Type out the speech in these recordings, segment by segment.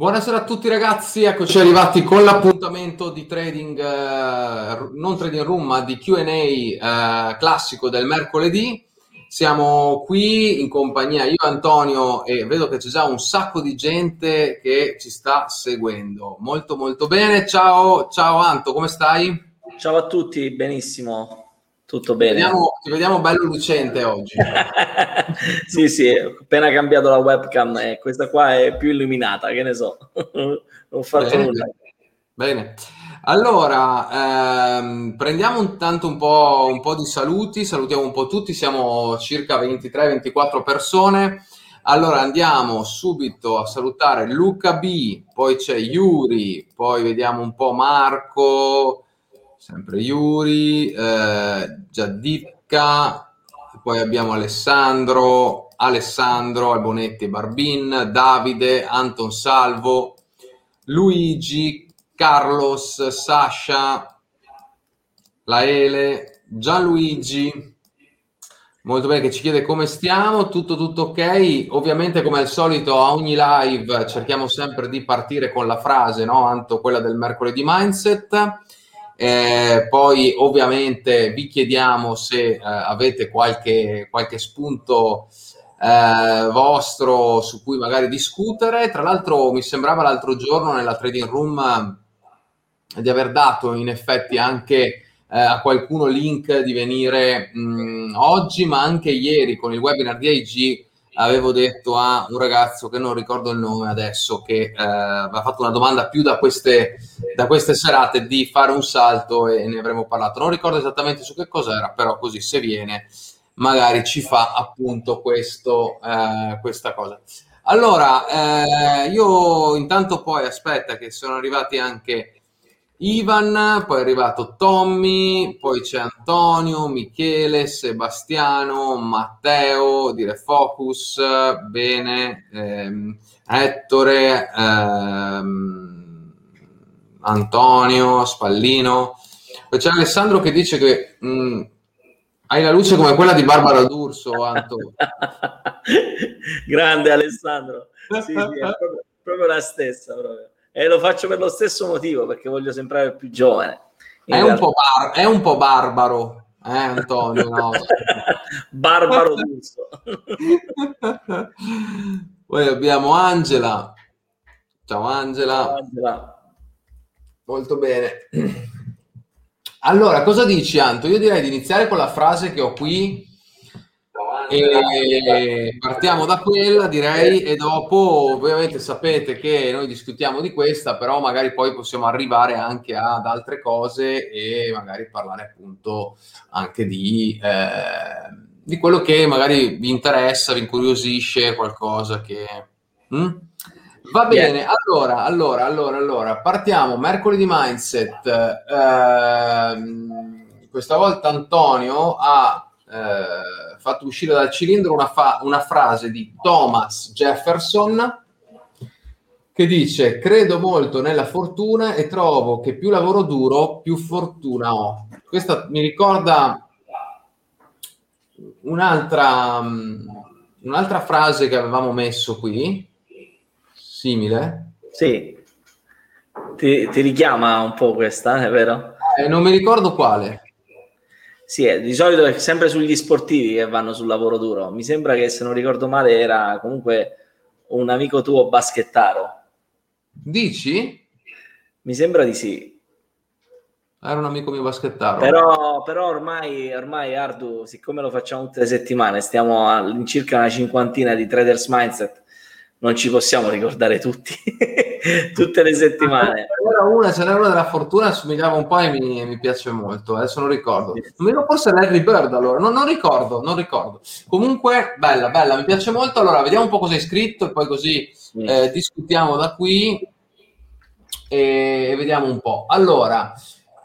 Buonasera a tutti ragazzi, eccoci arrivati con l'appuntamento di trading, eh, non trading room, ma di QA eh, classico del mercoledì. Siamo qui in compagnia io Antonio e vedo che c'è già un sacco di gente che ci sta seguendo. Molto molto bene. Ciao, ciao Anto, come stai? Ciao a tutti, benissimo. Tutto bene. Vediamo, ti vediamo bello lucente oggi. sì, sì, ho appena cambiato la webcam e questa qua è più illuminata, che ne so. non ho fatto bene, nulla. Bene. Allora, ehm, prendiamo intanto un po', un po' di saluti, salutiamo un po' tutti, siamo circa 23-24 persone. Allora andiamo subito a salutare Luca B, poi c'è Yuri, poi vediamo un po' Marco, sempre Yuri, eh, Giadicca, poi abbiamo Alessandro, Alessandro, Albonetti e Barbin, Davide, Anton Salvo, Luigi, Carlos, Sasha, Laele, Gianluigi, molto bene che ci chiede come stiamo, tutto tutto ok, ovviamente come al solito a ogni live cerchiamo sempre di partire con la frase, no? Anto, quella del mercoledì mindset, eh, poi ovviamente vi chiediamo se eh, avete qualche, qualche spunto eh, vostro su cui magari discutere. Tra l'altro mi sembrava l'altro giorno nella trading room di aver dato in effetti anche eh, a qualcuno link di venire mh, oggi, ma anche ieri con il webinar di IG avevo detto a un ragazzo che non ricordo il nome adesso, che eh, aveva fatto una domanda più da queste, da queste serate di fare un salto e ne avremmo parlato. Non ricordo esattamente su che cosa era, però così se viene magari ci fa appunto questo, eh, questa cosa. Allora, eh, io intanto poi aspetta che sono arrivati anche Ivan, poi è arrivato Tommy, poi c'è Antonio, Michele, Sebastiano, Matteo, dire Focus, bene, ehm, Ettore, ehm, Antonio, Spallino. Poi c'è Alessandro che dice che mh, mm, hai la luce come quella di Barbara D'Urso, Anto. Grande Alessandro, sì, sì, è proprio, proprio la stessa. Proprio. E lo faccio per lo stesso motivo, perché voglio sembrare più giovane. È un, bar- è un, po barbaro, eh, Antonio? No? barbaro giusto. Poi abbiamo Angela. Ciao Angela. Ciao Angela. Molto bene. Allora, cosa dici Anto? Io direi di iniziare con la frase che ho qui e partiamo da quella, direi, e dopo ovviamente sapete che noi discutiamo di questa, però magari poi possiamo arrivare anche ad altre cose e magari parlare appunto anche di, eh, di quello che magari vi interessa, vi incuriosisce, qualcosa che... Mm? Va bene, allora, allora, allora, allora, partiamo, mercoledì mindset. Eh, questa volta Antonio ha... Eh, fatto uscire dal cilindro una, fa- una frase di Thomas Jefferson che dice credo molto nella fortuna e trovo che più lavoro duro più fortuna ho. Questa mi ricorda un'altra, un'altra frase che avevamo messo qui, simile. Sì, ti, ti richiama un po' questa, è vero? Eh, non mi ricordo quale. Sì, è, di solito è sempre sugli sportivi che vanno sul lavoro duro. Mi sembra che, se non ricordo male, era comunque un amico tuo baschettaro. Dici? Mi sembra di sì. Era un amico mio baschettaro. Però, però ormai, ormai, Ardu, siccome lo facciamo tutte le settimane, stiamo all'incirca una cinquantina di Traders Mindset, non ci possiamo ricordare tutti, tutte le settimane. C'era una, c'era una della fortuna, assomigliava un po' e mi, mi piace molto, adesso non ricordo. Mi forse Larry Bird allora, no, non ricordo, non ricordo. Comunque, bella, bella, mi piace molto. Allora, vediamo un po' cosa hai scritto e poi così eh, discutiamo da qui e vediamo un po'. Allora,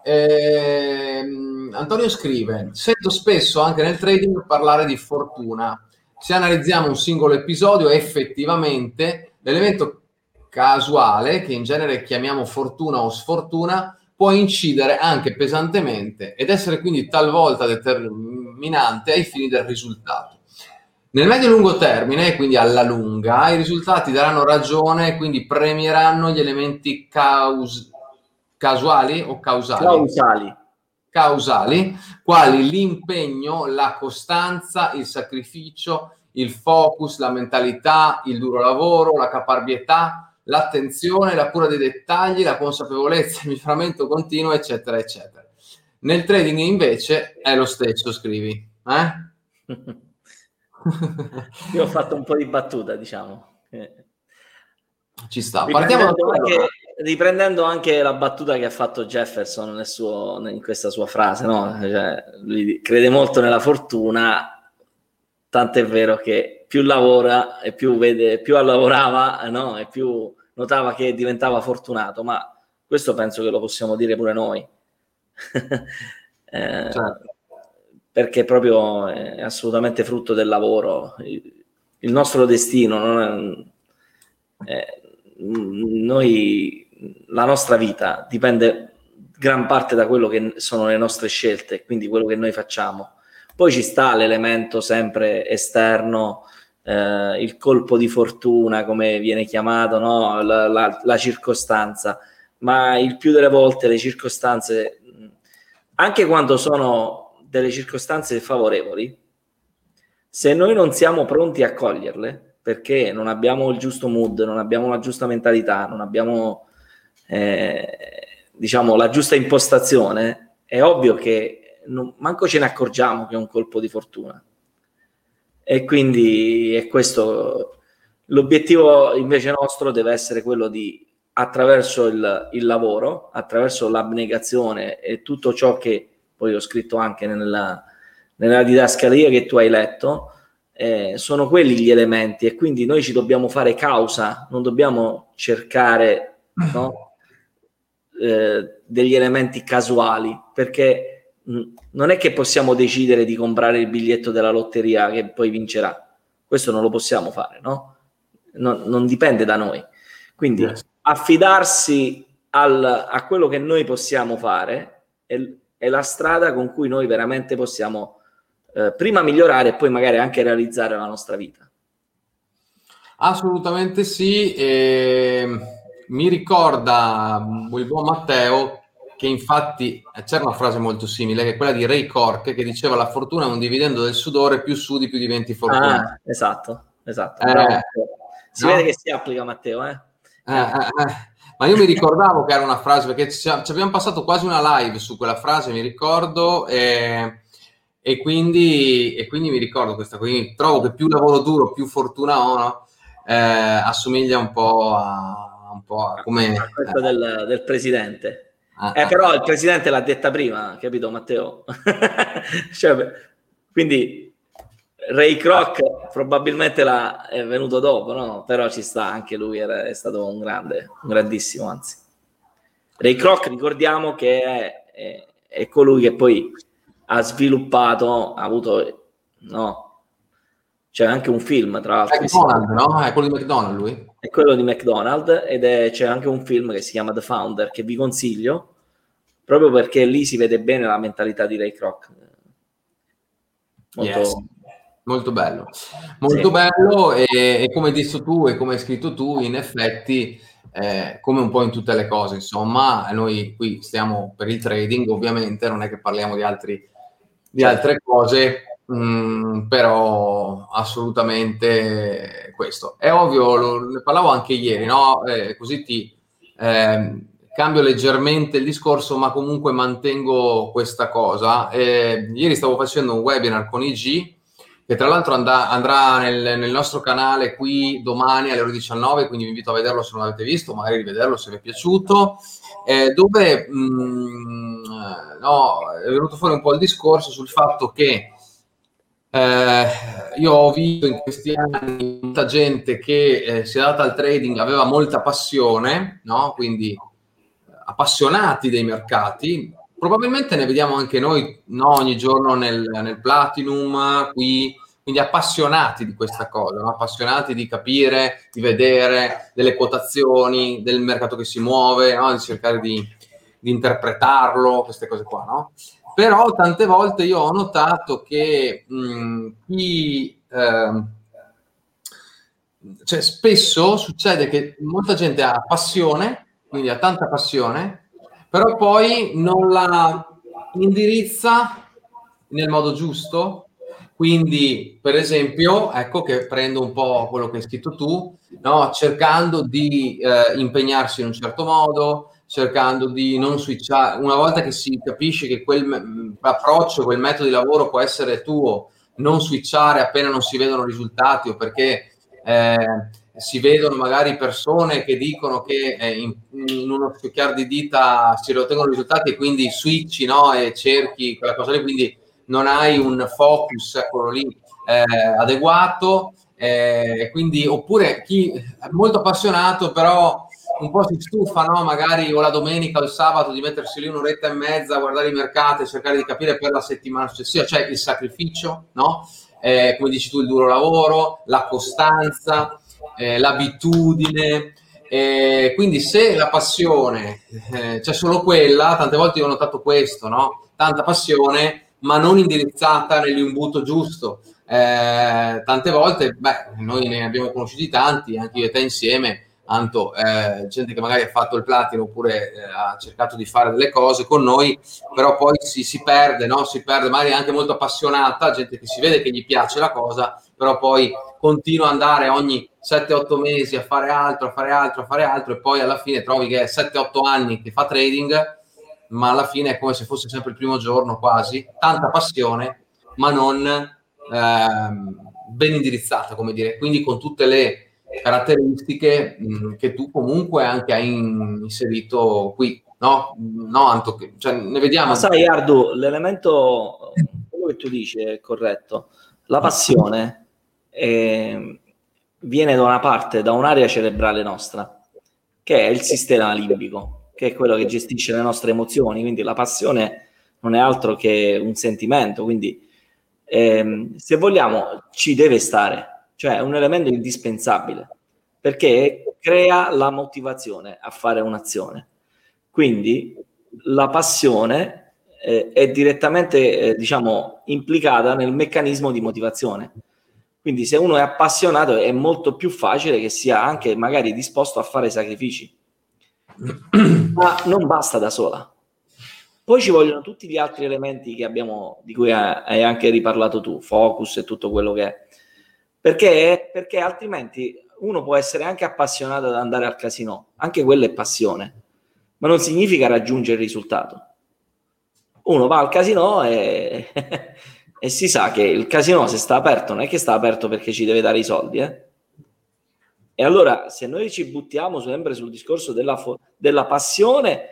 ehm, Antonio scrive, sento spesso anche nel trading parlare di fortuna se analizziamo un singolo episodio, effettivamente l'elemento casuale, che in genere chiamiamo fortuna o sfortuna, può incidere anche pesantemente ed essere quindi talvolta determinante ai fini del risultato. Nel medio-lungo termine, quindi alla lunga, i risultati daranno ragione, quindi premieranno gli elementi caus- casuali o causali? Causali. Causali, quali l'impegno, la costanza, il sacrificio, il focus, la mentalità, il duro lavoro, la caparbietà, l'attenzione, la cura dei dettagli, la consapevolezza, il miglioramento continuo, eccetera, eccetera. Nel trading invece è lo stesso, scrivi. Eh? Io ho fatto un po' di battuta, diciamo. Ci sta. Partiamo anche, riprendendo anche la battuta che ha fatto Jefferson nel suo, in questa sua frase, no? cioè, lui crede molto nella fortuna, tant'è vero che più lavora e più vede, più lavorava, no? e più notava che diventava fortunato, ma questo penso che lo possiamo dire pure noi. eh, certo perché proprio è assolutamente frutto del lavoro. Il nostro destino non è, è, noi, la nostra vita dipende gran parte da quello che sono le nostre scelte, quindi quello che noi facciamo. Poi ci sta l'elemento sempre esterno, eh, il colpo di fortuna, come viene chiamato, no? la, la, la circostanza, ma il più delle volte le circostanze, anche quando sono delle circostanze favorevoli, se noi non siamo pronti a coglierle, perché non abbiamo il giusto mood, non abbiamo la giusta mentalità, non abbiamo eh, diciamo la giusta impostazione, è ovvio che non, manco ce ne accorgiamo che è un colpo di fortuna. E quindi è questo l'obiettivo invece nostro deve essere quello di attraverso il, il lavoro, attraverso l'abnegazione e tutto ciò che poi ho scritto anche nella, nella didascalia che tu hai letto, eh, sono quelli gli elementi e quindi noi ci dobbiamo fare causa, non dobbiamo cercare no, eh, degli elementi casuali, perché non è che possiamo decidere di comprare il biglietto della lotteria che poi vincerà, questo non lo possiamo fare, no? Non, non dipende da noi. Quindi yes. affidarsi al, a quello che noi possiamo fare e è la strada con cui noi veramente possiamo eh, prima migliorare e poi magari anche realizzare la nostra vita. Assolutamente sì, e mi ricorda il buon Matteo che infatti c'era una frase molto simile, che è quella di Ray Cork, che diceva la fortuna è un dividendo del sudore, più sudi più diventi fortunato. Ah, esatto, esatto. Eh, si no? vede che si applica Matteo, eh? eh, eh, eh. Ma io mi ricordavo che era una frase, perché ci, abbiamo passato quasi una live su quella frase, mi ricordo, e, e, quindi, e quindi, mi ricordo questa. Quindi trovo che più lavoro duro, più fortuna ho, no? eh, assomiglia un po' a, un po a come... A del, del presidente. Ah, eh, ah, però il presidente l'ha detta prima, capito Matteo? cioè, quindi Ray Kroc probabilmente è venuto dopo, no? però ci sta, anche lui era, è stato un grande, un grandissimo anzi. Ray Kroc ricordiamo che è, è, è, colui che poi ha sviluppato, ha avuto, no, c'è anche un film tra l'altro. McDonald's, no? È quello di McDonald's lui? È quello di McDonald's ed è, c'è anche un film che si chiama The Founder che vi consiglio proprio perché lì si vede bene la mentalità di Ray Kroc. Molto, yes. Molto bello, molto sì. bello e, e, come hai detto tu e come hai scritto tu, in effetti, eh, come un po' in tutte le cose, insomma, noi qui stiamo per il trading, ovviamente, non è che parliamo di, altri, di certo. altre cose, mh, mm, però assolutamente questo. È ovvio, lo, ne parlavo anche ieri, no? Eh, così ti eh, cambio leggermente il discorso, ma comunque mantengo questa cosa. Eh, ieri stavo facendo un webinar con IG che tra l'altro andrà, andrà nel, nel, nostro canale qui domani alle ore 19, quindi vi invito a vederlo se non l'avete visto, magari rivederlo se vi è piaciuto, eh, dove mh, mm, no, è venuto fuori un po' il discorso sul fatto che eh, io ho visto in questi anni molta gente che eh, si è data al trading, aveva molta passione, no? quindi appassionati dei mercati, probabilmente ne vediamo anche noi no, ogni giorno nel, nel, Platinum, qui, quindi appassionati di questa cosa, no? appassionati di capire, di vedere delle quotazioni, del mercato che si muove, no? di cercare di, di, interpretarlo, queste cose qua. No? Però tante volte io ho notato che mh, chi eh, eh, cioè, spesso succede che molta gente ha passione, quindi ha tanta passione, però poi non la indirizza nel modo giusto. Quindi, per esempio, ecco che prendo un po' quello che hai scritto tu, no? cercando di eh, impegnarsi in un certo modo, cercando di non switchare. Una volta che si capisce che quell'approccio, quel metodo di lavoro può essere tuo, non switchare appena non si vedono risultati o perché eh, si vedono magari persone che dicono che eh, in, in, uno schiocchiare di dita si ottengono risultati e quindi switchi no? e cerchi quella cosa lì, quindi non hai un focus eccolo lì, eh, adeguato. Eh, quindi, oppure chi è molto appassionato, però un po' si stufa, no? magari o la domenica o il sabato di mettersi lì un'oretta e mezza a guardare i mercati e cercare di capire per la settimana successiva, cioè il sacrificio, no? eh, come dici tu, il duro lavoro, la costanza, eh, l'abitudine. Eh, quindi se la passione eh, c'è solo quella, tante volte io ho notato questo, no? tanta passione, ma non indirizzata nell'imbuto giusto. Eh, tante volte, beh, noi ne abbiamo conosciuti tanti, anche io e te insieme, Anto, eh, gente che magari ha fatto il platino oppure eh, ha cercato di fare delle cose con noi, però poi si, si perde, no? si perde, magari anche molto appassionata, gente che si vede che gli piace la cosa, però poi continua ad andare ogni 7-8 mesi a fare altro, a fare altro, a fare altro e poi alla fine trovi che è 7-8 anni che fa trading, ma alla fine è come se fosse sempre il primo giorno quasi, tanta passione, ma non ehm, ben indirizzata, come dire, quindi con tutte le caratteristiche mh, che tu comunque anche hai inserito qui, no? No, Anto, cioè, ne vediamo. Ma sai, Ardu, l'elemento, quello che tu dici è corretto. La passione è, viene da una parte, da un'area cerebrale nostra, che è il sistema limbico, che è quello che gestisce le nostre emozioni, quindi la passione non è altro che un sentimento, quindi ehm, se vogliamo ci deve stare cioè è un elemento indispensabile perché crea la motivazione a fare un'azione. Quindi la passione eh, è direttamente, eh, diciamo, implicata nel meccanismo di motivazione. Quindi se uno è appassionato è molto più facile che sia anche magari disposto a fare sacrifici. Ma non basta da sola. Poi ci vogliono tutti gli altri elementi che abbiamo, di cui hai anche riparlato tu, focus e tutto quello che è. Perché? Perché altrimenti uno può essere anche appassionato ad andare al casino, anche quella è passione, ma non significa raggiungere il risultato. Uno va al casino e, e si sa che il casino se sta aperto non è che sta aperto perché ci deve dare i soldi, eh? E allora se noi ci buttiamo sempre sul discorso della, fo- della passione,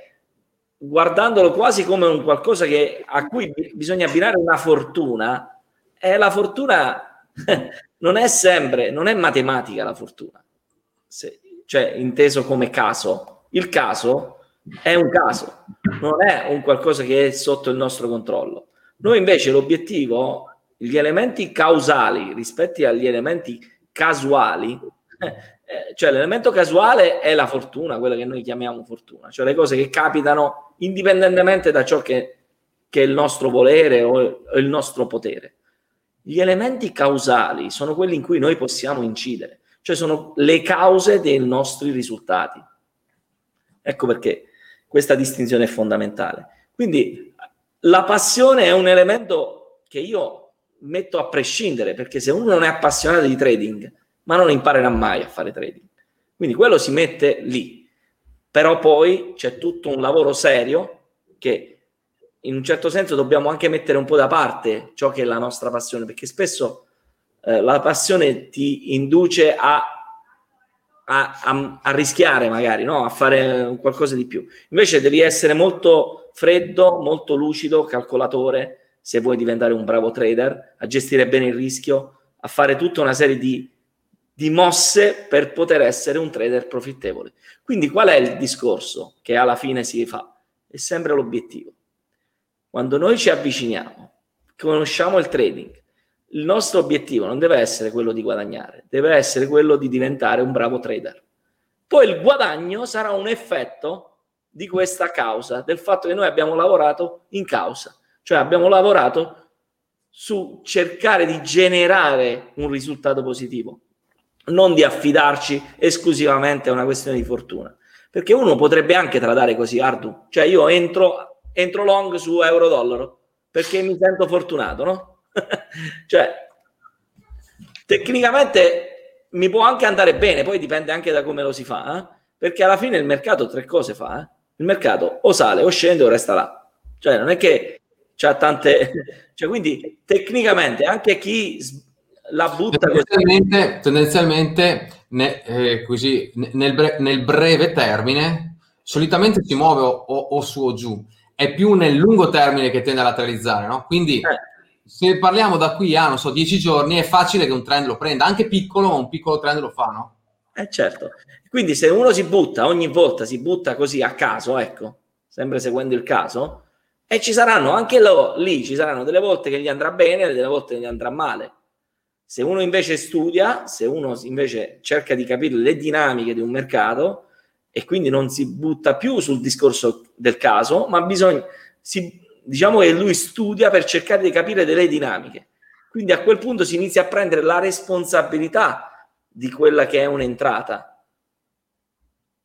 guardandolo quasi come un qualcosa che, a cui bisogna abbinare una fortuna, è la fortuna non è sempre, non è matematica la fortuna, Se, cioè inteso come caso. Il caso è un caso, non è un qualcosa che è sotto il nostro controllo. Noi invece l'obiettivo, gli elementi causali rispetto agli elementi casuali, eh, cioè l'elemento casuale è la fortuna, quella che noi chiamiamo fortuna, cioè le cose che capitano indipendentemente da ciò che, che è il nostro volere o il nostro potere. Gli elementi causali sono quelli in cui noi possiamo incidere, cioè sono le cause dei nostri risultati. Ecco perché questa distinzione è fondamentale. Quindi la passione è un elemento che io metto a prescindere, perché se uno non è appassionato di trading, ma non imparerà mai a fare trading. Quindi quello si mette lì. Però poi c'è tutto un lavoro serio che in un certo senso dobbiamo anche mettere un po' da parte ciò che è la nostra passione, perché spesso eh, la passione ti induce a, a, a, a rischiare magari, no? a fare qualcosa di più. Invece devi essere molto freddo, molto lucido, calcolatore, se vuoi diventare un bravo trader, a gestire bene il rischio, a fare tutta una serie di, di mosse per poter essere un trader profittevole. Quindi qual è il discorso che alla fine si fa? È sempre l'obiettivo quando noi ci avviciniamo, conosciamo il trading, il nostro obiettivo non deve essere quello di guadagnare, deve essere quello di diventare un bravo trader. Poi il guadagno sarà un effetto di questa causa, del fatto che noi abbiamo lavorato in causa, cioè abbiamo lavorato su cercare di generare un risultato positivo, non di affidarci esclusivamente a una questione di fortuna. Perché uno potrebbe anche tradare così, Ardu. Cioè io entro, entro long su euro-dollaro perché mi sento fortunato, no? cioè, tecnicamente mi può anche andare bene, poi dipende anche da come lo si fa, eh? perché alla fine il mercato tre cose fa. Eh? Il mercato o sale o scende o resta là. Cioè non è che c'ha tante... Cioè, quindi tecnicamente anche chi la butta tendenzialmente, così... tendenzialmente ne, eh, così, nel, bre- nel, breve termine solitamente si muove o, o, su o giù è più nel lungo termine che tende a lateralizzare no? quindi eh. se parliamo da qui a non so 10 giorni è facile che un trend lo prenda anche piccolo ma un piccolo trend lo fa no? Eh certo quindi se uno si butta ogni volta si butta così a caso ecco sempre seguendo il caso e ci saranno anche lo, lì, ci saranno delle volte che gli andrà bene e delle volte che gli andrà male. Se uno invece studia, se uno invece cerca di capire le dinamiche di un mercato e quindi non si butta più sul discorso del caso, ma bisogna, si, diciamo che lui studia per cercare di capire delle dinamiche. Quindi a quel punto si inizia a prendere la responsabilità di quella che è un'entrata.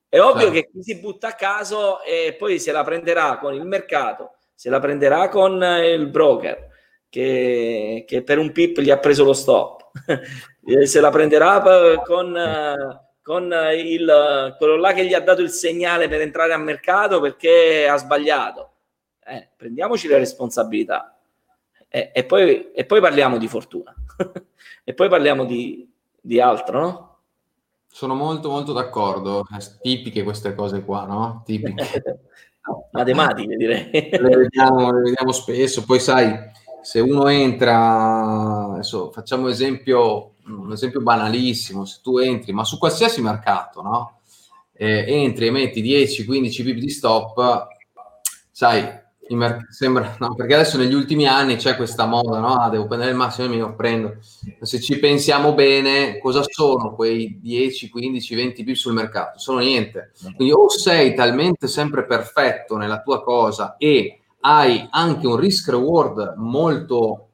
È ovvio certo. che chi si butta a caso e poi se la prenderà con il mercato se la prenderà con il broker che, che per un pip gli ha preso lo stop, se la prenderà con, con il, quello là che gli ha dato il segnale per entrare a mercato perché ha sbagliato. Eh, prendiamoci le responsabilità e, e, poi, e poi parliamo di fortuna e poi parliamo di, di altro, no? Sono molto molto d'accordo, tipiche queste cose qua, no? Tipiche. matematiche direi. Le vediamo, le vediamo spesso, poi sai, se uno entra, adesso facciamo esempio, un esempio banalissimo, se tu entri, ma su qualsiasi mercato, no? Eh, entri e metti 10-15 pip di stop, sai, Mer- sembra, no, perché adesso negli ultimi anni c'è questa moda, no? Ah, devo prendere il massimo e mi lo prendo. Se ci pensiamo bene, cosa sono quei 10, 15, 20 più sul mercato? Sono niente. Quindi o sei talmente sempre perfetto nella tua cosa e hai anche un risk reward molto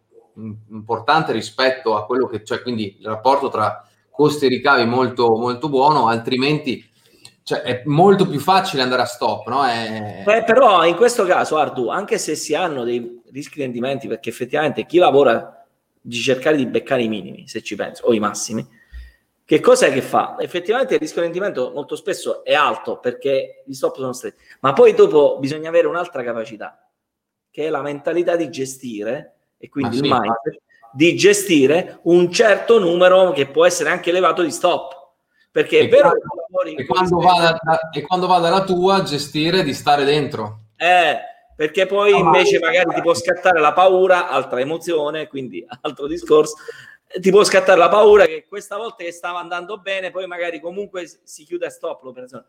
importante rispetto a quello che c'è, cioè quindi il rapporto tra costi e ricavi molto, molto buono, altrimenti cioè, è molto più facile andare a stop, no? È... Eh, però in questo caso, Ardu, anche se si hanno dei rischi di rendimenti, perché effettivamente chi lavora di cercare di beccare i minimi, se ci penso, o i massimi, che cosa è che fa? Effettivamente il rischio di rendimento molto spesso è alto perché gli stop sono stretti, ma poi dopo bisogna avere un'altra capacità, che è la mentalità di gestire, e quindi ah, il mindset, di gestire un certo numero che può essere anche elevato di stop perché è vero che e quando, vada, e quando vada la tua, gestire di stare dentro. Eh, perché poi ah, invece magari ti può scattare la paura, altra emozione, quindi altro discorso, ti può scattare la paura che questa volta che stava andando bene, poi magari comunque si chiude a stop l'operazione.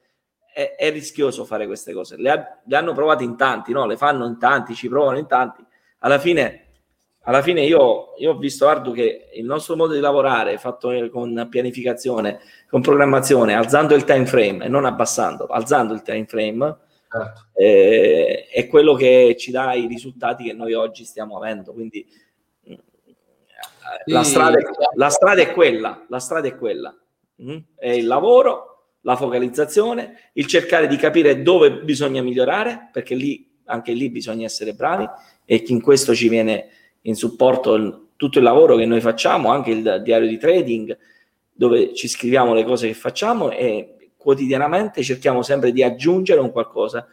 È, è rischioso fare queste cose. Le, ha, le, hanno provate in tanti, no? le fanno in tanti, ci provano in tanti. Alla fine alla fine io, io, ho visto Ardu che il nostro modo di lavorare fatto con pianificazione, con programmazione, alzando il time frame e non abbassando, alzando il time frame, certo. eh, è quello che ci dà i risultati che noi oggi stiamo avendo. Quindi sì. la, strada è, la, strada è, quella, la strada è quella. Mm? È il lavoro, la focalizzazione, il cercare di capire dove bisogna migliorare, perché lì, anche lì bisogna essere bravi e in questo ci viene in supporto il, tutto il lavoro che noi facciamo, anche il diario di trading, dove ci scriviamo le cose che facciamo e quotidianamente cerchiamo sempre di aggiungere un qualcosa.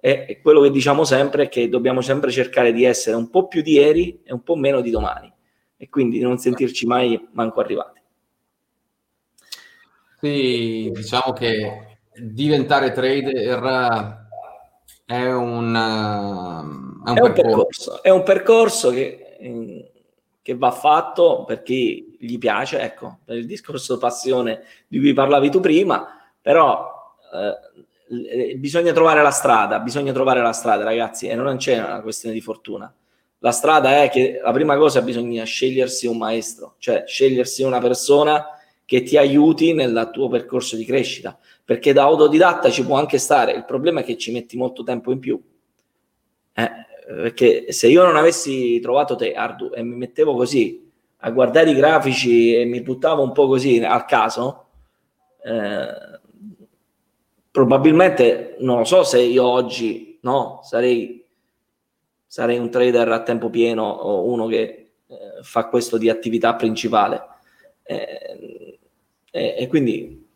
E, e quello che diciamo sempre è che dobbiamo sempre cercare di essere un po' più di ieri e un po' meno di domani e quindi di non sentirci mai manco arrivati. Sì, diciamo che diventare trader è un, è un, è un percorso. percorso. È un percorso che che va fatto per chi gli piace, ecco, per il discorso passione di cui parlavi tu prima, però eh, bisogna trovare la strada, bisogna trovare la strada ragazzi e non c'è una questione di fortuna. La strada è che la prima cosa bisogna scegliersi un maestro, cioè scegliersi una persona che ti aiuti nel tuo percorso di crescita, perché da autodidatta ci può anche stare, il problema è che ci metti molto tempo in più. Eh, perché se io non avessi trovato te, Ardu, e mi mettevo così a guardare i grafici e mi buttavo un po' così al caso, eh, probabilmente non lo so se io oggi no, sarei, sarei un trader a tempo pieno o uno che eh, fa questo di attività principale. Eh, e quindi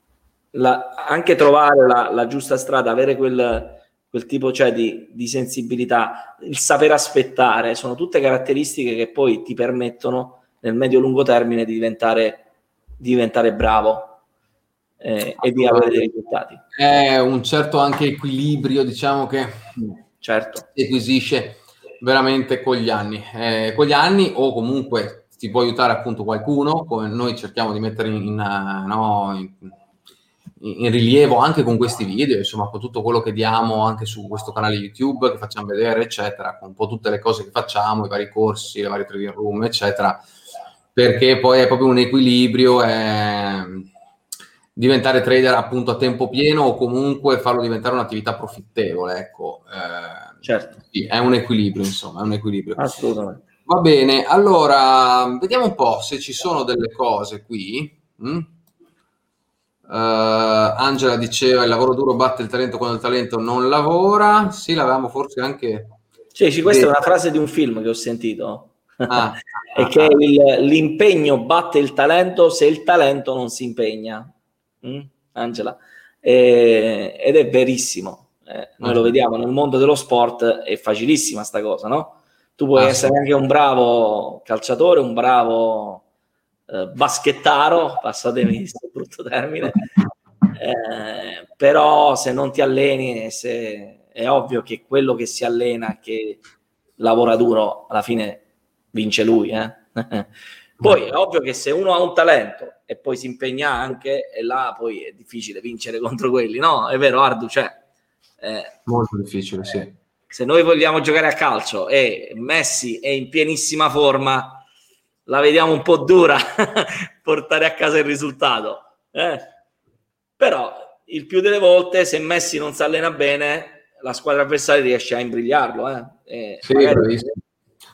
la, anche trovare la, la, giusta strada, avere quel, quel tipo cioè, di, di, sensibilità, il saper aspettare, sono tutte caratteristiche che poi ti permettono nel medio-lungo termine di diventare, di diventare bravo eh, e di avere dei risultati. È un certo anche equilibrio, diciamo che certo. si acquisisce veramente con gli anni. Eh, con gli anni o comunque ti può aiutare appunto qualcuno, come noi cerchiamo di mettere in, in, no, in, in rilievo anche con questi video, insomma, con tutto quello che diamo anche su questo canale YouTube, che facciamo vedere, eccetera, con un po' tutte le cose che facciamo, i vari corsi, le varie trading room, eccetera, perché poi è proprio un equilibrio. È diventare trader appunto a tempo pieno o comunque farlo diventare un'attività profittevole, ecco. Eh, certo. Sì, è un equilibrio, insomma, è un equilibrio. Assolutamente. Va bene, allora vediamo un po' se ci sono delle cose qui. Mm? Uh, Angela diceva il lavoro duro batte il talento quando il talento non lavora. Sì, l'avevamo forse anche. Sì questa è una frase di un film che ho sentito. Ah, e ah, che ah. Il, l'impegno batte il talento se il talento non si impegna. Mm? Angela? Eh, ed è verissimo. Eh, noi lo vediamo nel mondo dello sport, è facilissima sta cosa, no? Tu puoi ah, essere anche un bravo calciatore, un bravo eh, baschettaro, passatemi questo brutto termine, eh, però se non ti alleni, se, è ovvio che quello che si allena, che lavora duro, alla fine vince lui. Eh? poi è ovvio che se uno ha un talento e poi si impegna anche, e là poi è difficile vincere contro quelli, no? È vero, Ardu, cioè... Eh, Molto difficile, sì se noi vogliamo giocare a calcio e Messi è in pienissima forma, la vediamo un po' dura portare a casa il risultato. Eh? Però il più delle volte, se Messi non si allena bene, la squadra avversaria riesce a imbrigliarlo. Eh? Sì, magari...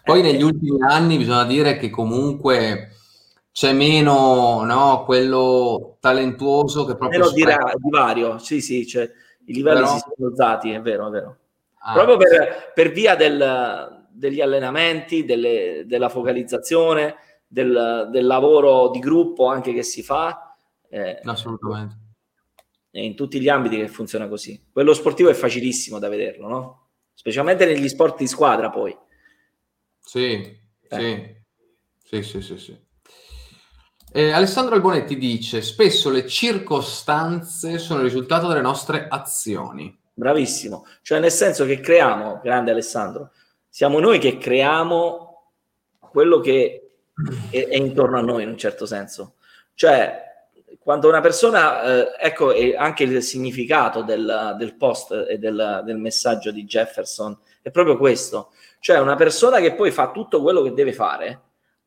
Poi negli ultimi anni bisogna dire che comunque c'è meno no, quello talentuoso che proprio... Meno di, vario, sì sì, cioè, i livelli Però... si sono alzati, è vero, è vero. Ah, proprio per, per via del, degli allenamenti, delle, della focalizzazione, del, del, lavoro di gruppo anche che si fa. Eh, Assolutamente. In tutti gli ambiti che funziona così. Quello sportivo è facilissimo da vederlo, no? Specialmente negli sport di squadra poi. Sì, eh. sì, sì, sì, sì. Eh, Alessandro Albonetti dice: Spesso le circostanze sono il risultato delle nostre azioni bravissimo. Cioè nel senso che creiamo, grande Alessandro, siamo noi che creiamo quello che è, è intorno a noi in un certo senso. Cioè quando una persona, eh, ecco anche il significato del, del post e del, del, messaggio di Jefferson è proprio questo, cioè una persona che poi fa tutto quello che deve fare,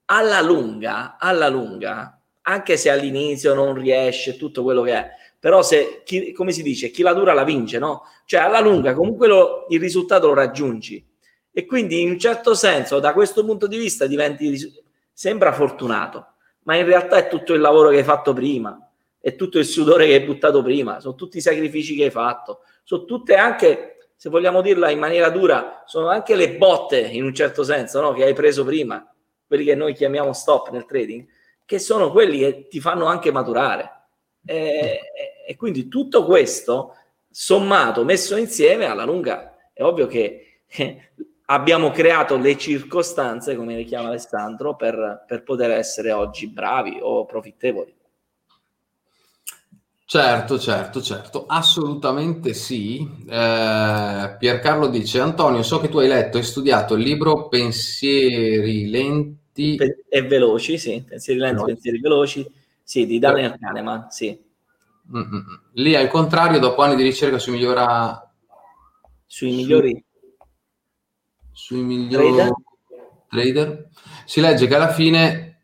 alla lunga, alla lunga, anche se all'inizio non riesce tutto quello che è, però se, chi, come si dice, chi la dura la vince, no? Cioè alla lunga comunque lo, il risultato lo raggiungi e quindi in un certo senso da questo punto di vista diventi, sembra fortunato, ma in realtà è tutto il lavoro che hai fatto prima, è tutto il sudore che hai buttato prima, sono tutti i sacrifici che hai fatto, sono tutte anche, se vogliamo dirla in maniera dura, sono anche le botte in un certo senso no? che hai preso prima, quelli che noi chiamiamo stop nel trading, che sono quelli che ti fanno anche maturare. E, e quindi tutto questo sommato, messo insieme, alla lunga è ovvio che eh, abbiamo creato le circostanze, come le chiama Alessandro, per, per poter essere oggi bravi o profittevoli. Certo, certo, certo, assolutamente sì. Eh, Piercarlo dice, Antonio, so che tu hai letto e studiato il libro Pensieri lenti e veloci, sì, Pensieri lenti, veloci. pensieri veloci sì, di Daniel Kahneman, sì. Mm-mm. Lì al contrario, dopo anni di ricerca sui migliora... Sui migliori... Sui migliori trader? trader, si legge che alla fine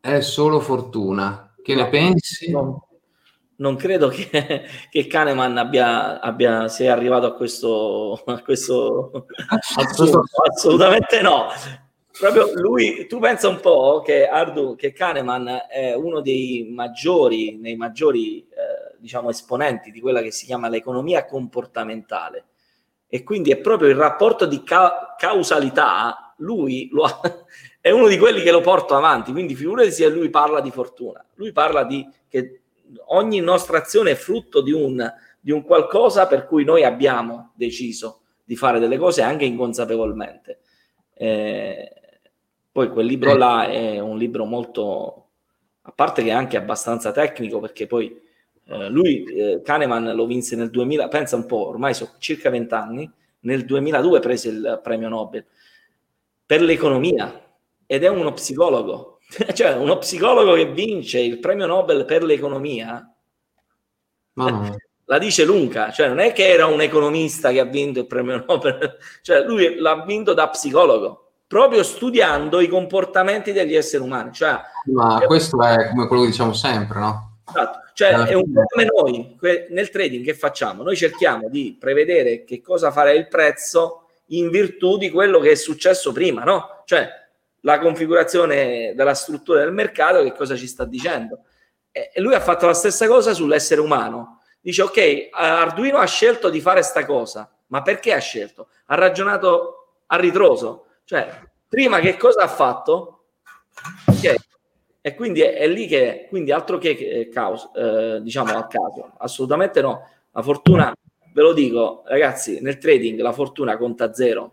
è solo fortuna. Che no, ne pensi? No, non credo che, che Kahneman abbia, abbia, sia arrivato a questo, a questo assolutamente no. Proprio lui, tu pensa un po' che Ardu, che Kahneman è uno dei maggiori, nei maggiori eh, diciamo, esponenti di quella che si chiama l'economia comportamentale e quindi è proprio il rapporto di ca- causalità, lui ha, è uno di quelli che lo porta avanti, quindi figurati se lui parla di fortuna, lui parla di che ogni nostra azione è frutto di un, di un qualcosa per cui noi abbiamo deciso di fare delle cose anche inconsapevolmente. Eh, poi quel libro là è un libro molto, a parte che è anche abbastanza tecnico, perché poi eh, lui, eh, Kahneman, lo vinse nel 2000, pensa un po', ormai sono circa vent'anni, nel 2002 prese il premio Nobel per l'economia ed è uno psicologo cioè uno psicologo che vince il premio Nobel per l'economia no. la dice lunga, cioè non è che era un economista che ha vinto il premio Nobel, cioè lui l'ha vinto da psicologo proprio studiando i comportamenti degli esseri umani. Cioè, Ma questo è come quello che diciamo sempre, no? Esatto. Cioè, è un po' come noi nel trading che facciamo. Noi cerchiamo di prevedere che cosa farà il prezzo in virtù di quello che è successo prima, no? Cioè, la configurazione della struttura del mercato che cosa ci sta dicendo. E lui ha fatto la stessa cosa sull'essere umano. Dice, ok, Arduino ha scelto di fare sta cosa, ma perché ha scelto? Ha ragionato a ritroso. Cioè, prima che cosa ha fatto? Ok. E quindi è, è lì che, quindi altro che eh, caos, eh, diciamo a caso, assolutamente no. La fortuna, ve lo dico, ragazzi, nel trading la fortuna conta zero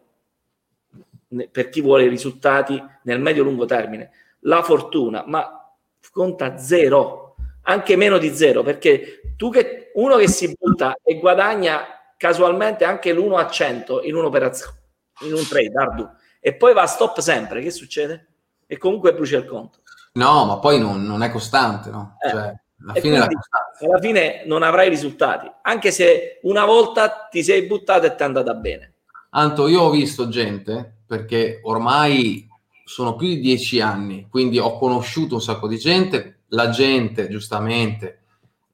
per chi vuole risultati nel medio-lungo termine. La fortuna, ma conta zero, anche meno di zero, perché tu che uno che si butta e guadagna casualmente anche l'1 a 100 in un'operazione, in un trade, Ardu, e poi va a stop sempre, che succede? E comunque brucia il conto. No, ma poi non, non è costante, no? Eh. Cioè, alla fine, quindi, alla fine non avrai risultati, anche se una volta ti sei buttato e ti è andata bene. Anto, io ho visto gente perché ormai sono più di dieci anni, quindi ho conosciuto un sacco di gente, la gente giustamente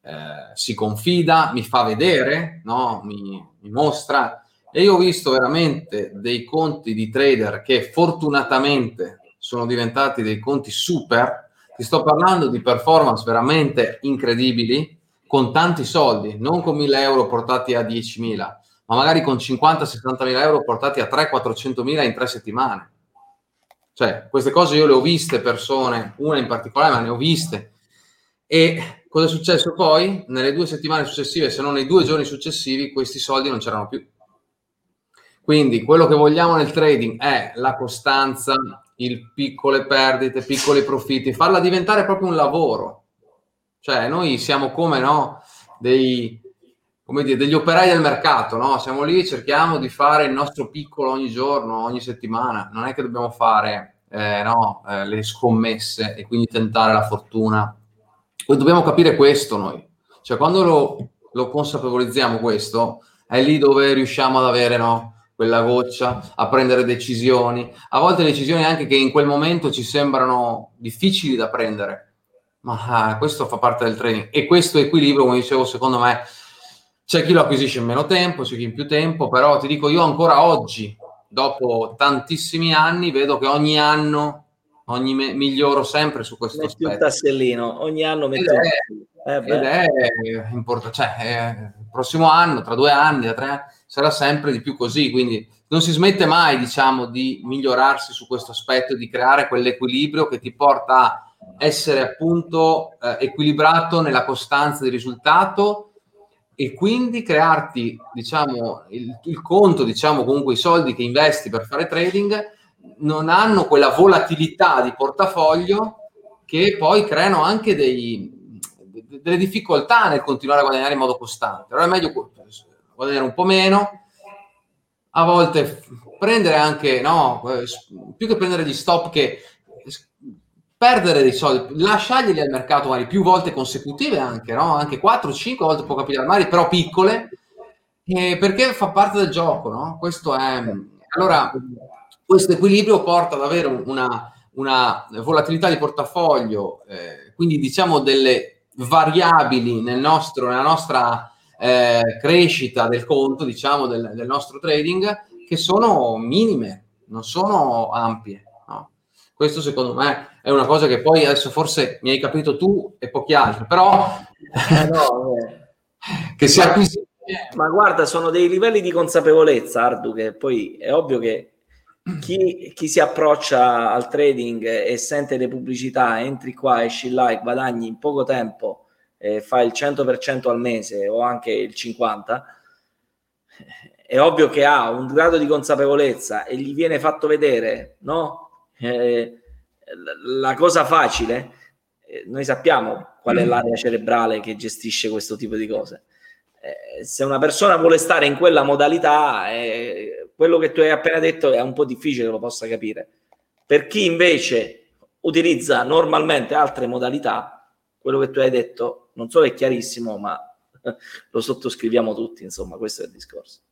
eh, si confida, mi fa vedere, no? mi, mi mostra e io ho visto veramente dei conti di trader che fortunatamente sono diventati dei conti super, ti sto parlando di performance veramente incredibili, con tanti soldi, non con 1000 euro portati a 10.000, ma magari con 50-60 mila euro portati a 300-400 mila in tre settimane. Cioè, queste cose io le ho viste persone, una in particolare, ma ne ho viste. E cosa è successo poi? Nelle due settimane successive, se non nei due giorni successivi, questi soldi non c'erano più. Quindi quello che vogliamo nel trading è la costanza, il piccole perdite, piccoli profitti, farla diventare proprio un lavoro. Cioè, noi siamo come no, dei, come dire, degli operai del mercato, no? Siamo lì, cerchiamo di fare il nostro piccolo ogni giorno, ogni settimana. Non è che dobbiamo fare eh, no, eh, le scommesse e quindi tentare la fortuna. Poi dobbiamo capire questo noi. Cioè, quando lo, lo consapevolizziamo questo, è lì dove riusciamo ad avere no, quella goccia, a prendere decisioni. A volte decisioni anche che in quel momento ci sembrano difficili da prendere. Ma ah, questo fa parte del training. E questo equilibrio, come dicevo, secondo me c'è chi lo acquisisce in meno tempo, c'è chi in più tempo, però ti dico io ancora oggi, dopo tantissimi anni, vedo che ogni anno ogni me- miglioro sempre su questo metti aspetto. un tassellino, ogni anno metto ed è, eh ed è importante, cioè eh, il prossimo anno, tra due anni, tra tre anni, sarà sempre di più così, quindi non si smette mai, diciamo, di migliorarsi su questo aspetto, di creare quell'equilibrio che ti porta a essere appunto eh, equilibrato nella costanza di risultato e quindi crearti, diciamo, il, il, conto, diciamo, comunque i soldi che investi per fare trading non hanno quella volatilità di portafoglio che poi creano anche dei, delle difficoltà nel continuare a guadagnare in modo costante. Allora è meglio guadagnare un po' meno, a volte prendere anche, no, più che prendere gli stop che perdere dei soldi, lasciarglieli al mercato magari più volte consecutive anche, no? Anche 4-5 volte può capitare, magari però piccole, eh, perché fa parte del gioco, no? Questo è... Allora, questo equilibrio porta ad avere una, una volatilità di portafoglio, eh, quindi diciamo delle variabili nel nostro, nella nostra eh, crescita del conto, diciamo, del, del, nostro trading, che sono minime, non sono ampie. No? Questo secondo me è una cosa che poi adesso forse mi hai capito tu e pochi altri, però eh, no, che si acquisisce. Ma guarda, sono dei livelli di consapevolezza, Ardu, che poi è ovvio che chi, chi, si approccia al trading e sente le pubblicità, entri qua, esci là e guadagni in poco tempo, eh, fai il 100% al mese o anche il 50%, è ovvio che ha un grado di consapevolezza e gli viene fatto vedere, no? Eh, la cosa facile, eh, noi sappiamo qual è mm. l'area cerebrale che gestisce questo tipo di cose. Eh, se una persona vuole stare in quella modalità, eh, quello che tu hai appena detto è un po' difficile lo possa capire. Per chi invece utilizza normalmente altre modalità, quello che tu hai detto non solo è chiarissimo, ma lo sottoscriviamo tutti, insomma, questo è il discorso.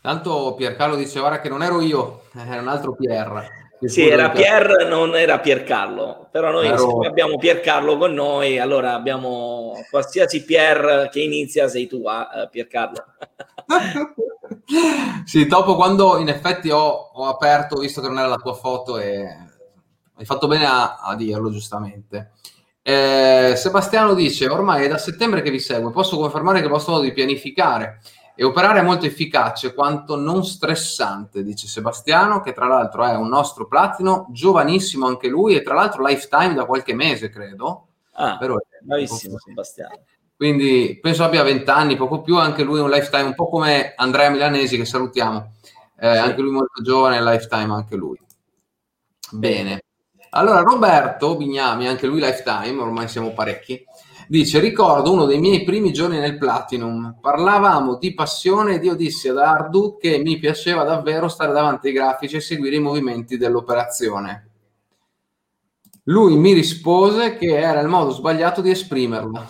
Tanto Piercarlo diceva che non ero io, era un altro Pier. Sì, era Pier, non era Piercarlo, però noi Ero... abbiamo Piercarlo con noi, allora abbiamo qualsiasi Pier che inizia sei tu, uh, Piercarlo. sì, dopo quando in effetti ho, ho, aperto, visto che non era la tua foto, e hai fatto bene a, a dirlo giustamente. Eh, Sebastiano dice, ormai è da settembre che vi seguo, posso confermare che il vostro modo di pianificare e operare è molto efficace quanto non stressante, dice Sebastiano, che tra l'altro è un nostro platino, giovanissimo anche lui e tra l'altro lifetime da qualche mese, credo. Ah, Però, bravissimo Sebastiano. Quindi penso abbia 20 anni, poco più, anche lui un lifetime, un po' come Andrea Milanesi che salutiamo. Eh, sì. Anche lui molto giovane, lifetime anche lui. Bene. Allora, Roberto Bignami, anche lui lifetime, ormai siamo parecchi. Dice, ricordo uno dei miei primi giorni nel Platinum, parlavamo di passione ed io dissi ad Ardu che mi piaceva davvero stare davanti ai grafici e seguire i movimenti dell'operazione. Lui mi rispose che era il modo sbagliato di esprimerlo.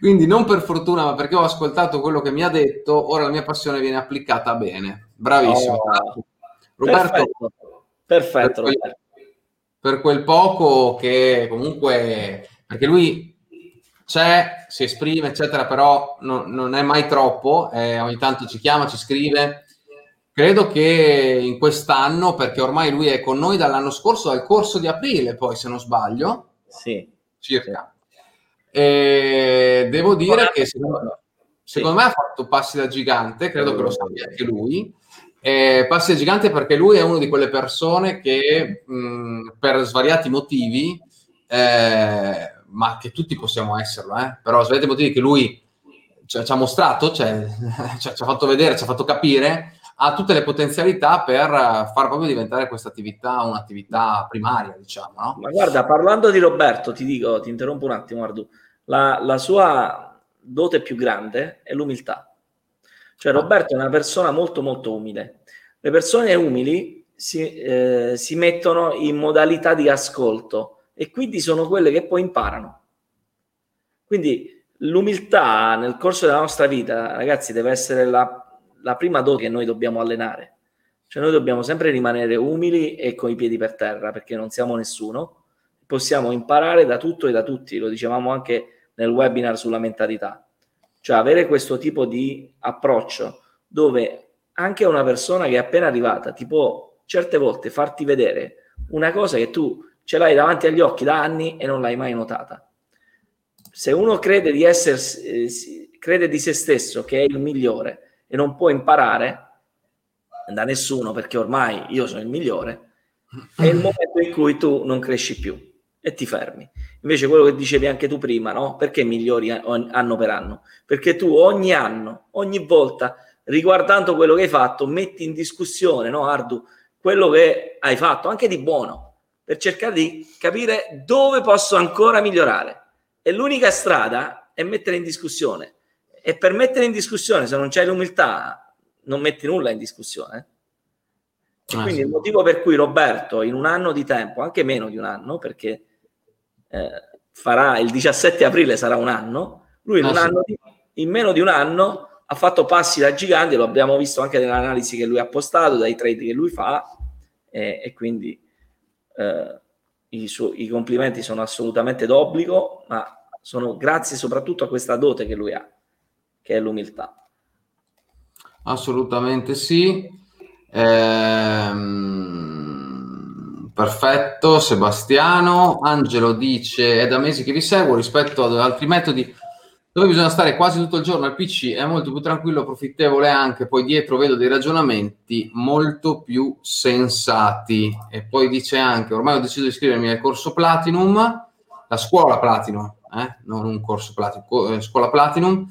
Quindi non per fortuna, ma perché ho ascoltato quello che mi ha detto, ora la mia passione viene applicata bene. Bravissimo. Oh, Roberto, perfetto, perfetto per, quel, per quel poco che comunque, perché lui c'è, si esprime, eccetera, però non, non è mai troppo, eh, ogni tanto ci chiama, ci scrive. Credo che in quest'anno, perché ormai lui è con noi dall'anno scorso, al corso di aprile, poi se non sbaglio, sì, circa. E devo dire che secondo, secondo me ha fatto passi da gigante, credo che lo sappia anche lui. Eh, passi da gigante perché lui è una di quelle persone che mh, per svariati motivi, eh, ma che tutti possiamo esserlo, eh, però svariati motivi che lui ci, ci ha mostrato, cioè, ci, ci ha fatto vedere, ci ha fatto capire, ha tutte le potenzialità per far proprio diventare questa attività un'attività primaria, diciamo. No? Ma guarda, parlando di Roberto, ti dico, ti interrompo un attimo, Ardu, la, la sua dote più grande è l'umiltà. Cioè Roberto è una persona molto molto umile. Le persone umili si, eh, si mettono in modalità di ascolto e quindi sono quelle che poi imparano. Quindi l'umiltà nel corso della nostra vita, ragazzi, deve essere la, la prima dote che noi dobbiamo allenare. Cioè noi dobbiamo sempre rimanere umili e con i piedi per terra perché non siamo nessuno. Possiamo imparare da tutto e da tutti, lo dicevamo anche nel webinar sulla mentalità. Cioè avere questo tipo di approccio dove anche una persona che è appena arrivata ti può certe volte farti vedere una cosa che tu ce l'hai davanti agli occhi da anni e non l'hai mai notata. Se uno crede di essere, eh, crede di se stesso che è il migliore e non può imparare da nessuno perché ormai io sono il migliore, è il momento in cui tu non cresci più e ti fermi. Invece quello che dicevi anche tu prima, no? Perché migliori anno per anno? Perché tu ogni anno, ogni volta, riguardando quello che hai fatto, metti in discussione, no, Ardu, quello che hai fatto, anche di buono, per cercare di capire dove posso ancora migliorare. E l'unica strada è mettere in discussione. E per mettere in discussione, se non c'è l'umiltà, non metti nulla in discussione. Ah, quindi sì. il motivo per cui Roberto in un anno di tempo, anche meno di un anno, perché eh, farà il 17 aprile sarà un anno, lui in, ah, sì. anno di, in meno di un anno ha fatto passi da gigante, lo abbiamo visto anche nell'analisi che lui ha postato, dai trade che lui fa, e, e quindi eh, i, su- i complimenti sono assolutamente d'obbligo, ma sono grazie soprattutto a questa dote che lui ha, che è l'umiltà. Assolutamente sì. Ehm, perfetto, Sebastiano. Angelo dice: È da mesi che vi seguo rispetto ad altri metodi dove bisogna stare quasi tutto il giorno al PC è molto più tranquillo, profittevole anche, poi dietro vedo dei ragionamenti molto più sensati. E poi dice anche, ormai ho deciso di iscrivermi al corso Platinum, la scuola Platinum, eh? non un corso Platinum, eh, scuola Platinum,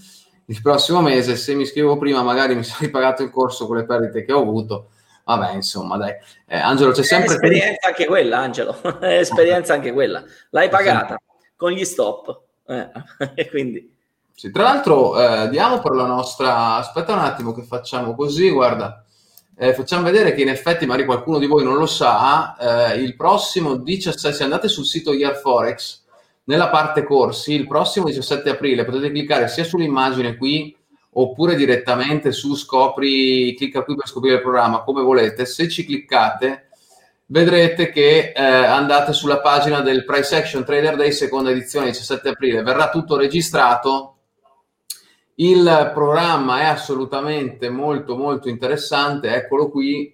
il prossimo mese, se mi iscrivo prima magari mi sarei pagato il corso con le perdite che ho avuto. Vabbè, insomma, dai. Eh, Angelo, c'è sempre... È esperienza anche quella, Angelo, è esperienza anche quella. L'hai pagata con gli stop. Eh, e quindi... Sì, tra l'altro eh, diamo per la nostra... Aspetta un attimo che facciamo così, guarda. Eh, facciamo vedere che in effetti magari qualcuno di voi non lo sa, eh, il prossimo 17, se andate sul sito Year Forex, nella parte corsi, il prossimo 17 aprile potete cliccare sia sull'immagine qui oppure direttamente su scopri, clicca qui per scoprire il programma, come volete. Se ci cliccate vedrete che eh, andate sulla pagina del Price Action Trader Day seconda edizione 17 aprile, verrà tutto registrato il programma è assolutamente molto molto interessante, eccolo qui.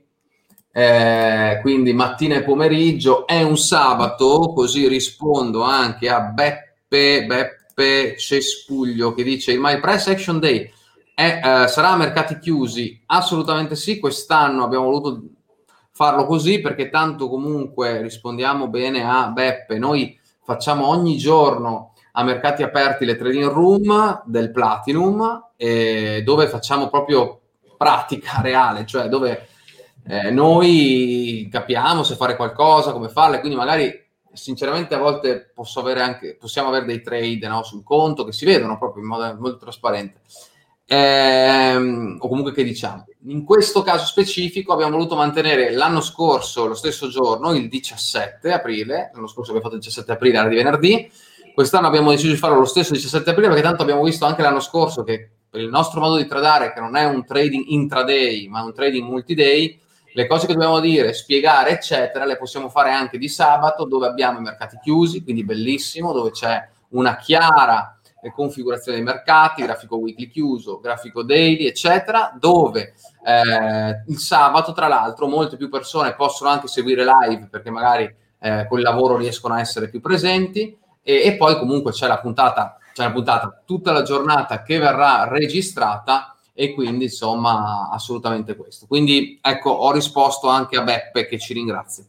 Eh, quindi mattina e pomeriggio è un sabato, così rispondo anche a Beppe, Beppe Cespuglio che dice My Price Action Day è, eh, sarà a mercati chiusi? Assolutamente sì, quest'anno abbiamo voluto farlo così perché tanto comunque rispondiamo bene a Beppe, noi facciamo ogni giorno a mercati aperti le trading room del Platinum, eh, dove facciamo proprio pratica reale, cioè dove eh, noi capiamo se fare qualcosa, come farle, quindi magari sinceramente a volte avere anche, possiamo avere dei trade no, sul conto che si vedono proprio in modo molto trasparente. Ehm, o comunque che diciamo. In questo caso specifico abbiamo voluto mantenere l'anno scorso, lo stesso giorno, il 17 aprile, l'anno scorso abbiamo fatto il 17 aprile, era di venerdì, Quest'anno abbiamo deciso di farlo lo stesso 17 aprile perché tanto abbiamo visto anche l'anno scorso che per il nostro modo di tradare, che non è un trading intraday, ma un trading multi-day, le cose che dobbiamo dire, spiegare, eccetera, le possiamo fare anche di sabato dove abbiamo i mercati chiusi, quindi bellissimo, dove c'è una chiara configurazione dei mercati, grafico weekly chiuso, grafico daily, eccetera, dove eh, il sabato, tra l'altro, molte più persone possono anche seguire live perché magari eh, col lavoro riescono a essere più presenti e, e poi comunque c'è la puntata, c'è la puntata tutta la giornata che verrà registrata e quindi insomma assolutamente questo. Quindi ecco, ho risposto anche a Beppe che ci ringrazia.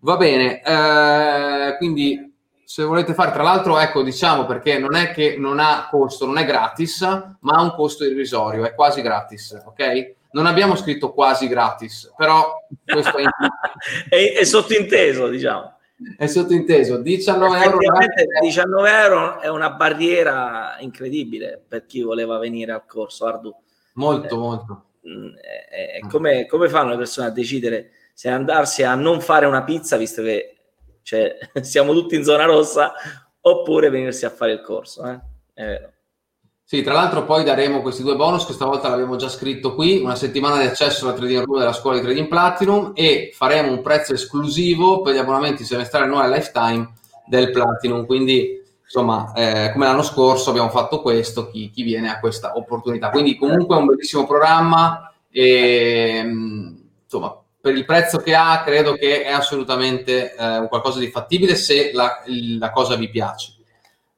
Va bene, eh, quindi se volete fare, tra l'altro, ecco, diciamo perché non è che non ha costo, non è gratis, ma ha un costo irrisorio, è quasi gratis, ok? Non abbiamo scritto quasi gratis, però questo è, è, è sottinteso, diciamo. È sottinteso. 19 euro 19 euro è una barriera incredibile per chi voleva venire al corso Ardu. Molto eh, molto eh, eh, come, come, fanno le persone a decidere se andarsi a non fare una pizza visto che cioè, siamo tutti in zona rossa oppure venirsi a fare il corso eh? è vero sì, tra l'altro poi daremo questi due bonus, questa volta l'abbiamo già scritto qui, una settimana di accesso alla trading room della scuola di trading platinum e faremo un prezzo esclusivo per gli abbonamenti semestrali annuali lifetime del platinum, quindi insomma eh, come l'anno scorso abbiamo fatto questo, chi, chi, viene a questa opportunità. Quindi comunque è un bellissimo programma e insomma per il prezzo che ha credo che è assolutamente eh, qualcosa di fattibile se la, la cosa vi piace.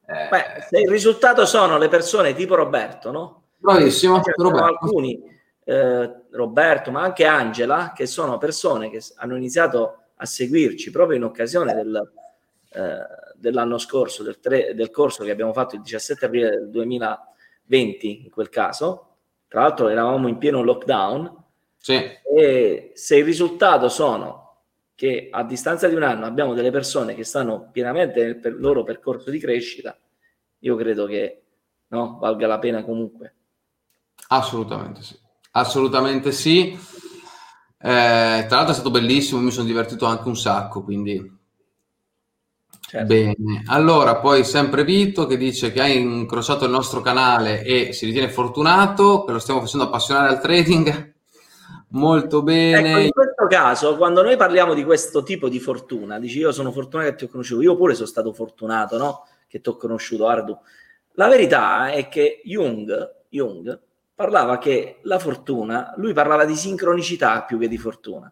Eh, Beh, se il risultato sono le persone tipo Roberto, no? Bravissimo, Roberto. alcuni, eh, Roberto, ma anche Angela, che sono persone che hanno iniziato a seguirci proprio in occasione del, eh, dell'anno scorso, del, tre, del, corso che abbiamo fatto il 17 aprile del 2020, in quel caso. Tra l'altro eravamo in pieno lockdown. Sì. E se il risultato sono che a distanza di un anno abbiamo delle persone che stanno pienamente nel per loro percorso di crescita, io credo che no, valga la pena comunque. Assolutamente sì, assolutamente sì. Eh, tra l'altro è stato bellissimo, mi sono divertito anche un sacco, quindi certo. bene. Allora, poi sempre Vito che dice che ha incrociato il nostro canale e si ritiene fortunato, che lo stiamo facendo appassionare al trading molto bene. Ecco, in questo caso, quando noi parliamo di questo tipo di fortuna, dici io sono fortunato che ti ho conosciuto, io pure sono stato fortunato, no? Che ti ho conosciuto, Ardu. La verità è che Jung, Jung parlava che la fortuna, lui parlava di sincronicità più che di fortuna.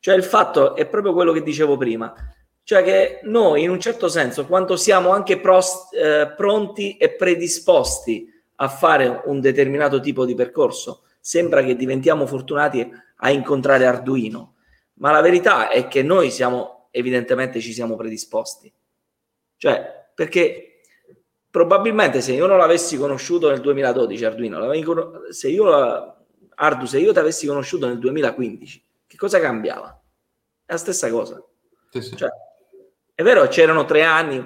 Cioè il fatto è proprio quello che dicevo prima, cioè che noi in un certo senso, quando siamo anche pros, eh, pronti e predisposti a fare un determinato tipo di percorso, sembra che diventiamo fortunati a incontrare Arduino, ma la verità è che noi siamo, evidentemente ci siamo predisposti. Cioè, perché probabilmente se io non l'avessi conosciuto nel 2012 Arduino, se io, Ardu, se io ti avessi conosciuto nel 2015, che cosa cambiava? È la stessa cosa. Sì, sì. Cioè, è vero, c'erano tre anni,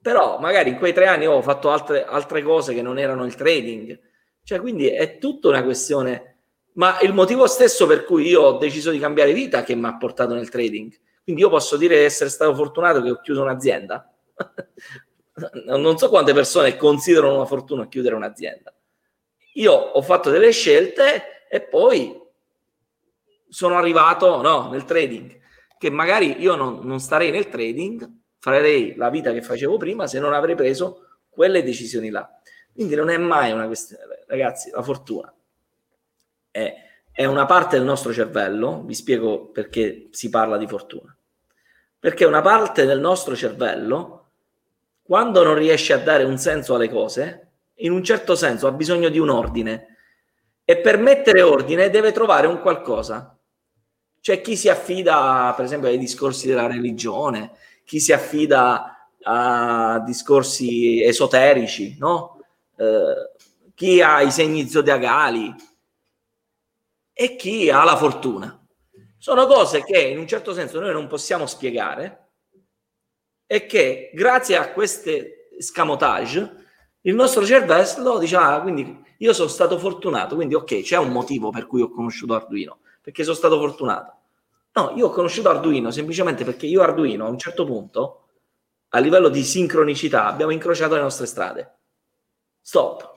però magari in quei tre anni ho fatto altre, altre cose che non erano il trading, cioè, quindi è tutta una questione, ma il motivo stesso per cui io ho deciso di cambiare vita che mi ha portato nel trading. Quindi io posso dire di essere stato fortunato che ho chiuso un'azienda. non so quante persone considerano una fortuna chiudere un'azienda. Io ho fatto delle scelte e poi sono arrivato no, nel trading, che magari io non, non starei nel trading, farei la vita che facevo prima se non avrei preso quelle decisioni là. Quindi non è mai una questione, ragazzi, la fortuna è, è una parte del nostro cervello, vi spiego perché si parla di fortuna. Perché una parte del nostro cervello, quando non riesce a dare un senso alle cose, in un certo senso ha bisogno di un ordine e per mettere ordine deve trovare un qualcosa. C'è chi si affida, per esempio, ai discorsi della religione, chi si affida a discorsi esoterici, no? Eh, chi ha i segni zodiacali e chi ha la fortuna. Sono cose che in un certo senso noi non possiamo spiegare e che grazie a queste scamotage il nostro cervello dice ah, quindi io sono stato fortunato, quindi ok, c'è un motivo per cui ho conosciuto Arduino, perché sono stato fortunato. No, io ho conosciuto Arduino semplicemente perché io Arduino a un certo punto, a livello di sincronicità, abbiamo incrociato le nostre strade. Stop.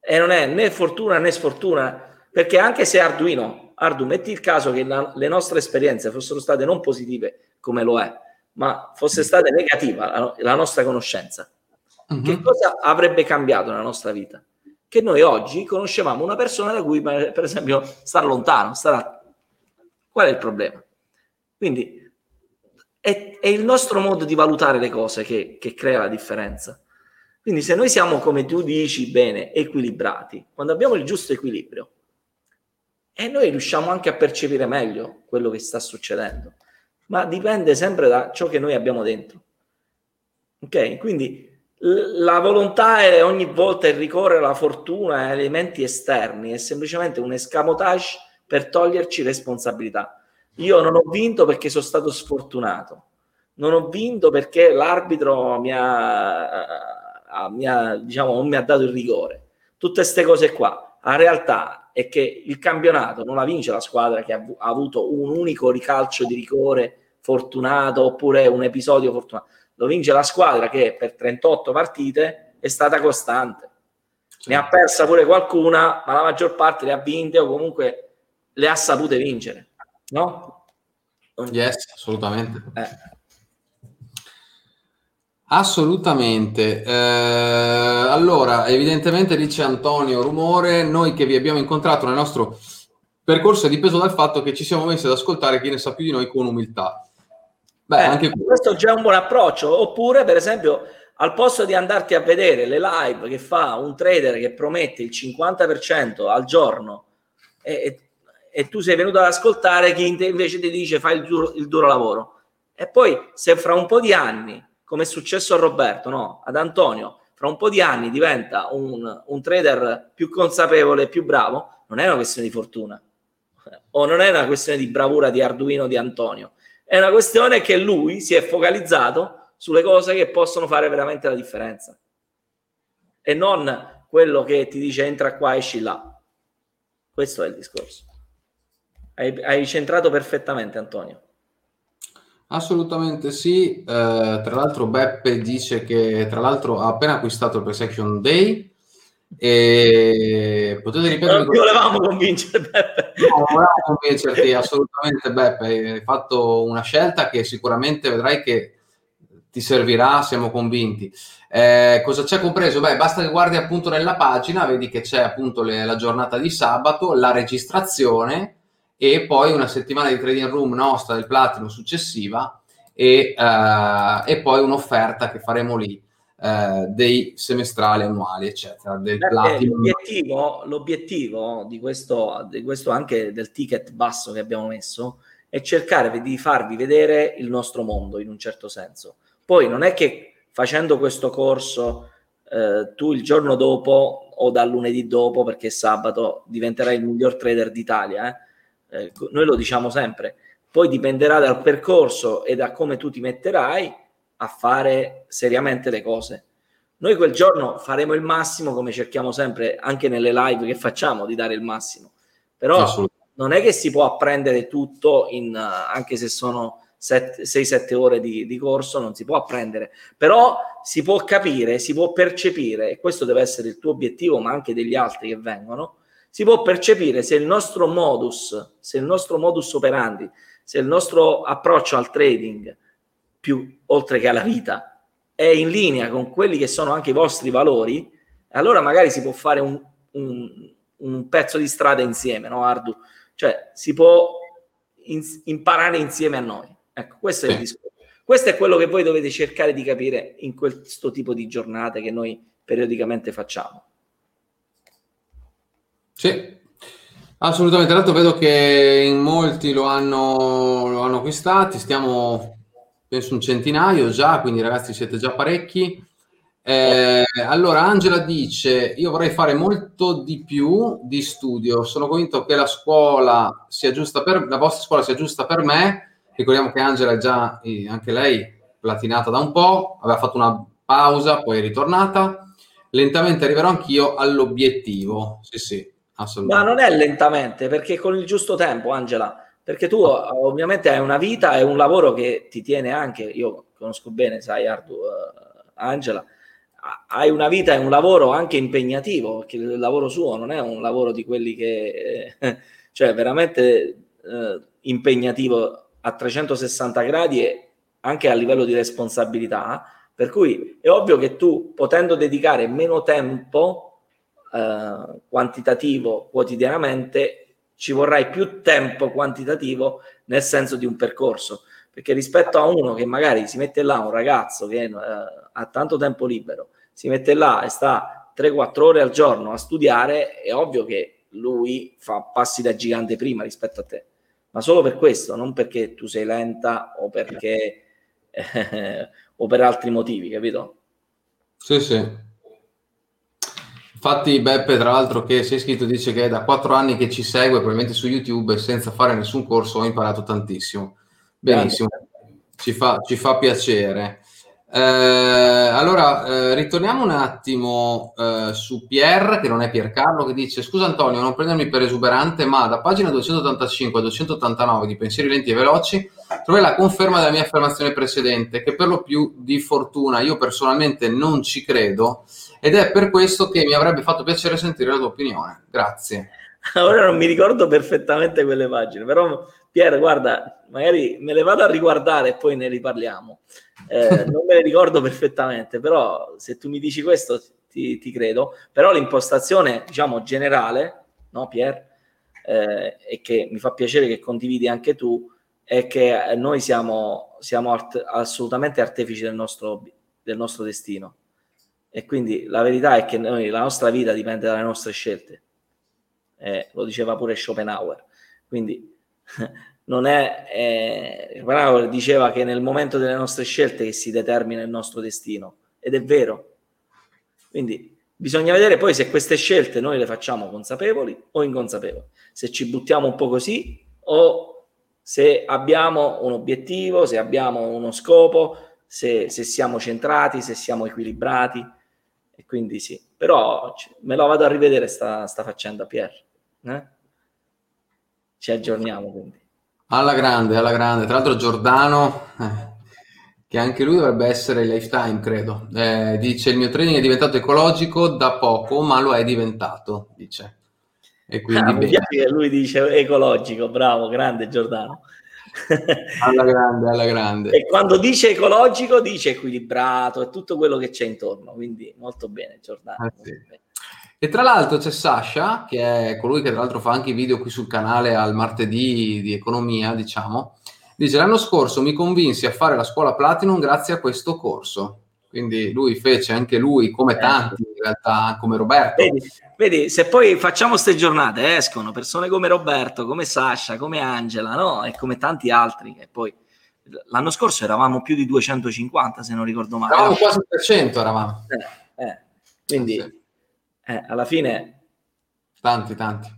E non è né fortuna né sfortuna, perché anche se Arduino, Ardu, metti il caso che la, le nostre esperienze fossero state non positive come lo è, ma fosse stata negativa la, la nostra conoscenza, uh-huh. che cosa avrebbe cambiato nella nostra vita? Che noi oggi conoscevamo una persona da cui, per esempio, sta lontano, starà... Qual è il problema? Quindi è, è il nostro modo di valutare le cose che, che crea la differenza. Quindi se noi siamo, come tu dici bene, equilibrati, quando abbiamo il giusto equilibrio, e noi riusciamo anche a percepire meglio quello che sta succedendo, ma dipende sempre da ciò che noi abbiamo dentro. Ok? Quindi la volontà è ogni volta il ricorrere alla fortuna e elementi esterni, è semplicemente un escamotage per toglierci responsabilità. Io non ho vinto perché sono stato sfortunato, non ho vinto perché l'arbitro mi ha mi ha, diciamo, non mi ha dato il rigore. Tutte queste cose qua. La realtà è che il campionato non la vince la squadra che ha, ha avuto un unico ricalcio di rigore fortunato oppure un episodio fortunato. Lo vince la squadra che per 38 partite è stata costante. Ne ha persa pure qualcuna, ma la maggior parte le ha vinte o comunque le ha sapute vincere. No? Yes, assolutamente. Eh. Assolutamente. Eh, allora, evidentemente dice Antonio Rumore, noi che vi abbiamo incontrato nel nostro percorso è dipeso dal fatto che ci siamo messi ad ascoltare chi ne sa più di noi con umiltà. Beh, eh, anche questo è già un buon approccio. Oppure, per esempio, al posto di andarti a vedere le live che fa un trader che promette il 50% al giorno e, e, e tu sei venuto ad ascoltare chi invece ti dice fai il duro, il duro lavoro. E poi, se fra un po' di anni come è successo a Roberto, no? ad Antonio, fra un po' di anni diventa un, un trader più consapevole e più bravo, non è una questione di fortuna o non è una questione di bravura di Arduino di Antonio, è una questione che lui si è focalizzato sulle cose che possono fare veramente la differenza e non quello che ti dice entra qua, esci là. Questo è il discorso. Hai, hai centrato perfettamente, Antonio. Assolutamente sì, eh, tra l'altro Beppe dice che tra l'altro ha appena acquistato il Persecution Day E potete ripetere? Non volevamo convincere Beppe. No, non volevamo convincerti assolutamente Beppe, hai fatto una scelta che sicuramente vedrai che ti servirà, siamo convinti. Eh, cosa c'è compreso? Beh, basta che guardi appunto nella pagina, vedi che c'è appunto le, la giornata di sabato, la registrazione e poi una settimana di trading room nostra del platino successiva e, eh, e poi un'offerta che faremo lì eh, dei semestrali annuali, eccetera. Del l'obiettivo, l'obiettivo di, questo, di questo anche del ticket basso che abbiamo messo è cercare di farvi vedere il nostro mondo in un certo senso. Poi non è che facendo questo corso eh, tu il giorno dopo o dal lunedì dopo, perché è sabato, diventerai il miglior trader d'Italia. Eh? Eh, noi lo diciamo sempre. Poi dipenderà dal percorso e da come tu ti metterai a fare seriamente le cose. Noi quel giorno faremo il massimo, come cerchiamo sempre anche nelle live che facciamo, di dare il massimo. Però non è che si può apprendere tutto, in, anche se sono 6-7 ore di, di, corso, non si può apprendere. Però si può capire, si può percepire, e questo deve essere il tuo obiettivo, ma anche degli altri che vengono, si può percepire se il nostro modus, se il nostro modus operandi, se il nostro approccio al trading, più oltre che alla vita, è in linea con quelli che sono anche i vostri valori, allora magari si può fare un, un, un pezzo di strada insieme, no Ardu? Cioè si può in, imparare insieme a noi. Ecco, questo è il discorso. Questo è quello che voi dovete cercare di capire in questo tipo di giornate che noi periodicamente facciamo. Sì, assolutamente. Tra l'altro vedo che in molti lo hanno, lo hanno acquistati, stiamo penso un centinaio già, quindi ragazzi siete già parecchi. Eh, allora, Angela dice: Io vorrei fare molto di più di studio. Sono convinto che la scuola sia giusta per la vostra scuola sia giusta per me. Ricordiamo che Angela è già anche lei platinata da un po', aveva fatto una pausa, poi è ritornata. Lentamente arriverò anch'io all'obiettivo. Sì, sì. Ma non è lentamente, perché con il giusto tempo, Angela perché tu ovviamente hai una vita e un lavoro che ti tiene anche, io conosco bene, sai Ardu, uh, Angela, hai una vita e un lavoro anche impegnativo, perché il lavoro suo non è un lavoro di quelli che, eh, cioè veramente eh, impegnativo a 360 gradi e anche a livello di responsabilità, per cui è ovvio che tu potendo dedicare meno tempo eh, quantitativo quotidianamente ci vorrai più tempo quantitativo nel senso di un percorso, perché rispetto a uno che magari si mette là, un ragazzo che eh, ha tanto tempo libero, si mette là e sta 3-4 ore al giorno a studiare, è ovvio che lui fa passi da gigante prima rispetto a te, ma solo per questo, non perché tu sei lenta o perché eh, o per altri motivi, capito? Sì, sì. Infatti Beppe, tra l'altro, che si è iscritto, dice che è da quattro anni che ci segue, probabilmente su YouTube, e senza fare nessun corso ho imparato tantissimo. Benissimo, ci fa, ci fa piacere. Eh, allora, eh, ritorniamo un attimo eh, su Pier, che non è Piercarlo, che dice scusa Antonio, non prendermi per esuberante, ma da pagina 285 a 289 di Pensieri Lenti e Veloci trovai la conferma della mia affermazione precedente, che per lo più di fortuna io personalmente non ci credo, ed è per questo che mi avrebbe fatto piacere sentire la tua opinione. Grazie. Ora non mi ricordo perfettamente quelle pagine, però Pier, guarda, magari me le vado a riguardare e poi ne riparliamo. Eh, non me le ricordo perfettamente, però se tu mi dici questo ti, ti credo. Però l'impostazione, diciamo, generale, no Pier? Eh, e che mi fa piacere che condividi anche tu, è che noi siamo, siamo art- assolutamente artefici del nostro, del nostro destino e quindi la verità è che noi, la nostra vita dipende dalle nostre scelte. Eh, lo diceva pure Schopenhauer. Quindi non è, eh, diceva che nel momento delle nostre scelte che si determina il nostro destino. Ed è vero. Quindi bisogna vedere poi se queste scelte noi le facciamo consapevoli o inconsapevoli. Se ci buttiamo un po' così o se abbiamo un obiettivo, se abbiamo uno scopo, se, se siamo centrati, se siamo equilibrati e quindi sì, però me lo vado a rivedere sta, sta faccenda Pier. Eh? Ci aggiorniamo quindi. Alla grande, alla grande. Tra l'altro Giordano, eh, che anche lui dovrebbe essere lifetime, credo. Eh, dice il mio trading è diventato ecologico da poco, ma lo è diventato, dice. E quindi ah, che lui dice ecologico, bravo, grande Giordano. alla grande, alla grande. E quando dice ecologico dice equilibrato e tutto quello che c'è intorno, quindi molto bene Giordano. Eh sì. bene. E tra l'altro c'è Sasha, che è colui che tra l'altro fa anche i video qui sul canale al martedì di economia, diciamo. Dice, l'anno scorso mi convinsi a fare la scuola Platinum grazie a questo corso. Quindi lui fece anche lui, come eh. tanti in realtà, come Roberto. Vedi, vedi se poi facciamo queste giornate, escono persone come Roberto, come Sasha, come Angela, no? E come tanti altri. E poi l'anno scorso eravamo più di 250, se non ricordo male. Eravamo quasi 300, eravamo. Eh, eh. Quindi... Eh, alla fine... Tanti, tanti.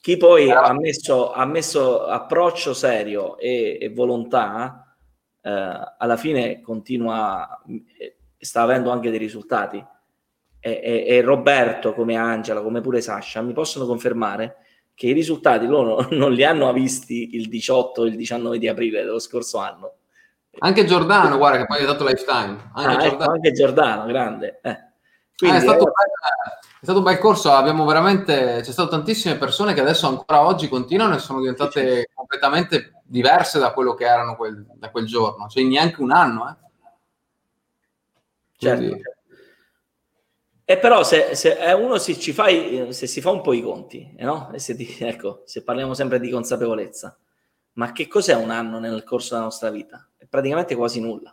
Chi poi ha messo, ha messo approccio serio e, e volontà, eh, alla fine continua, eh, sta avendo anche dei risultati. E, e, e, Roberto, come Angela, come pure Sasha, mi possono confermare che i risultati loro non li hanno visti il 18 il 19 di aprile dello scorso anno. Anche Giordano, guarda che poi ha dato lifetime. Anche, ah, ecco, Giordano. Ecco, anche Giordano, grande. Eh. Quindi, ah, è stato eh, è stato un bel corso, abbiamo veramente, c'è stato tantissime persone che adesso ancora oggi continuano e sono diventate completamente diverse da quello che erano quel, da quel giorno, cioè neanche un anno. Eh. Certo. Quindi... E però se, se uno si, ci fa, se si fa un po' i conti, eh, no? se, ti, ecco, se parliamo sempre di consapevolezza, ma che cos'è un anno nel corso della nostra vita? È praticamente quasi nulla.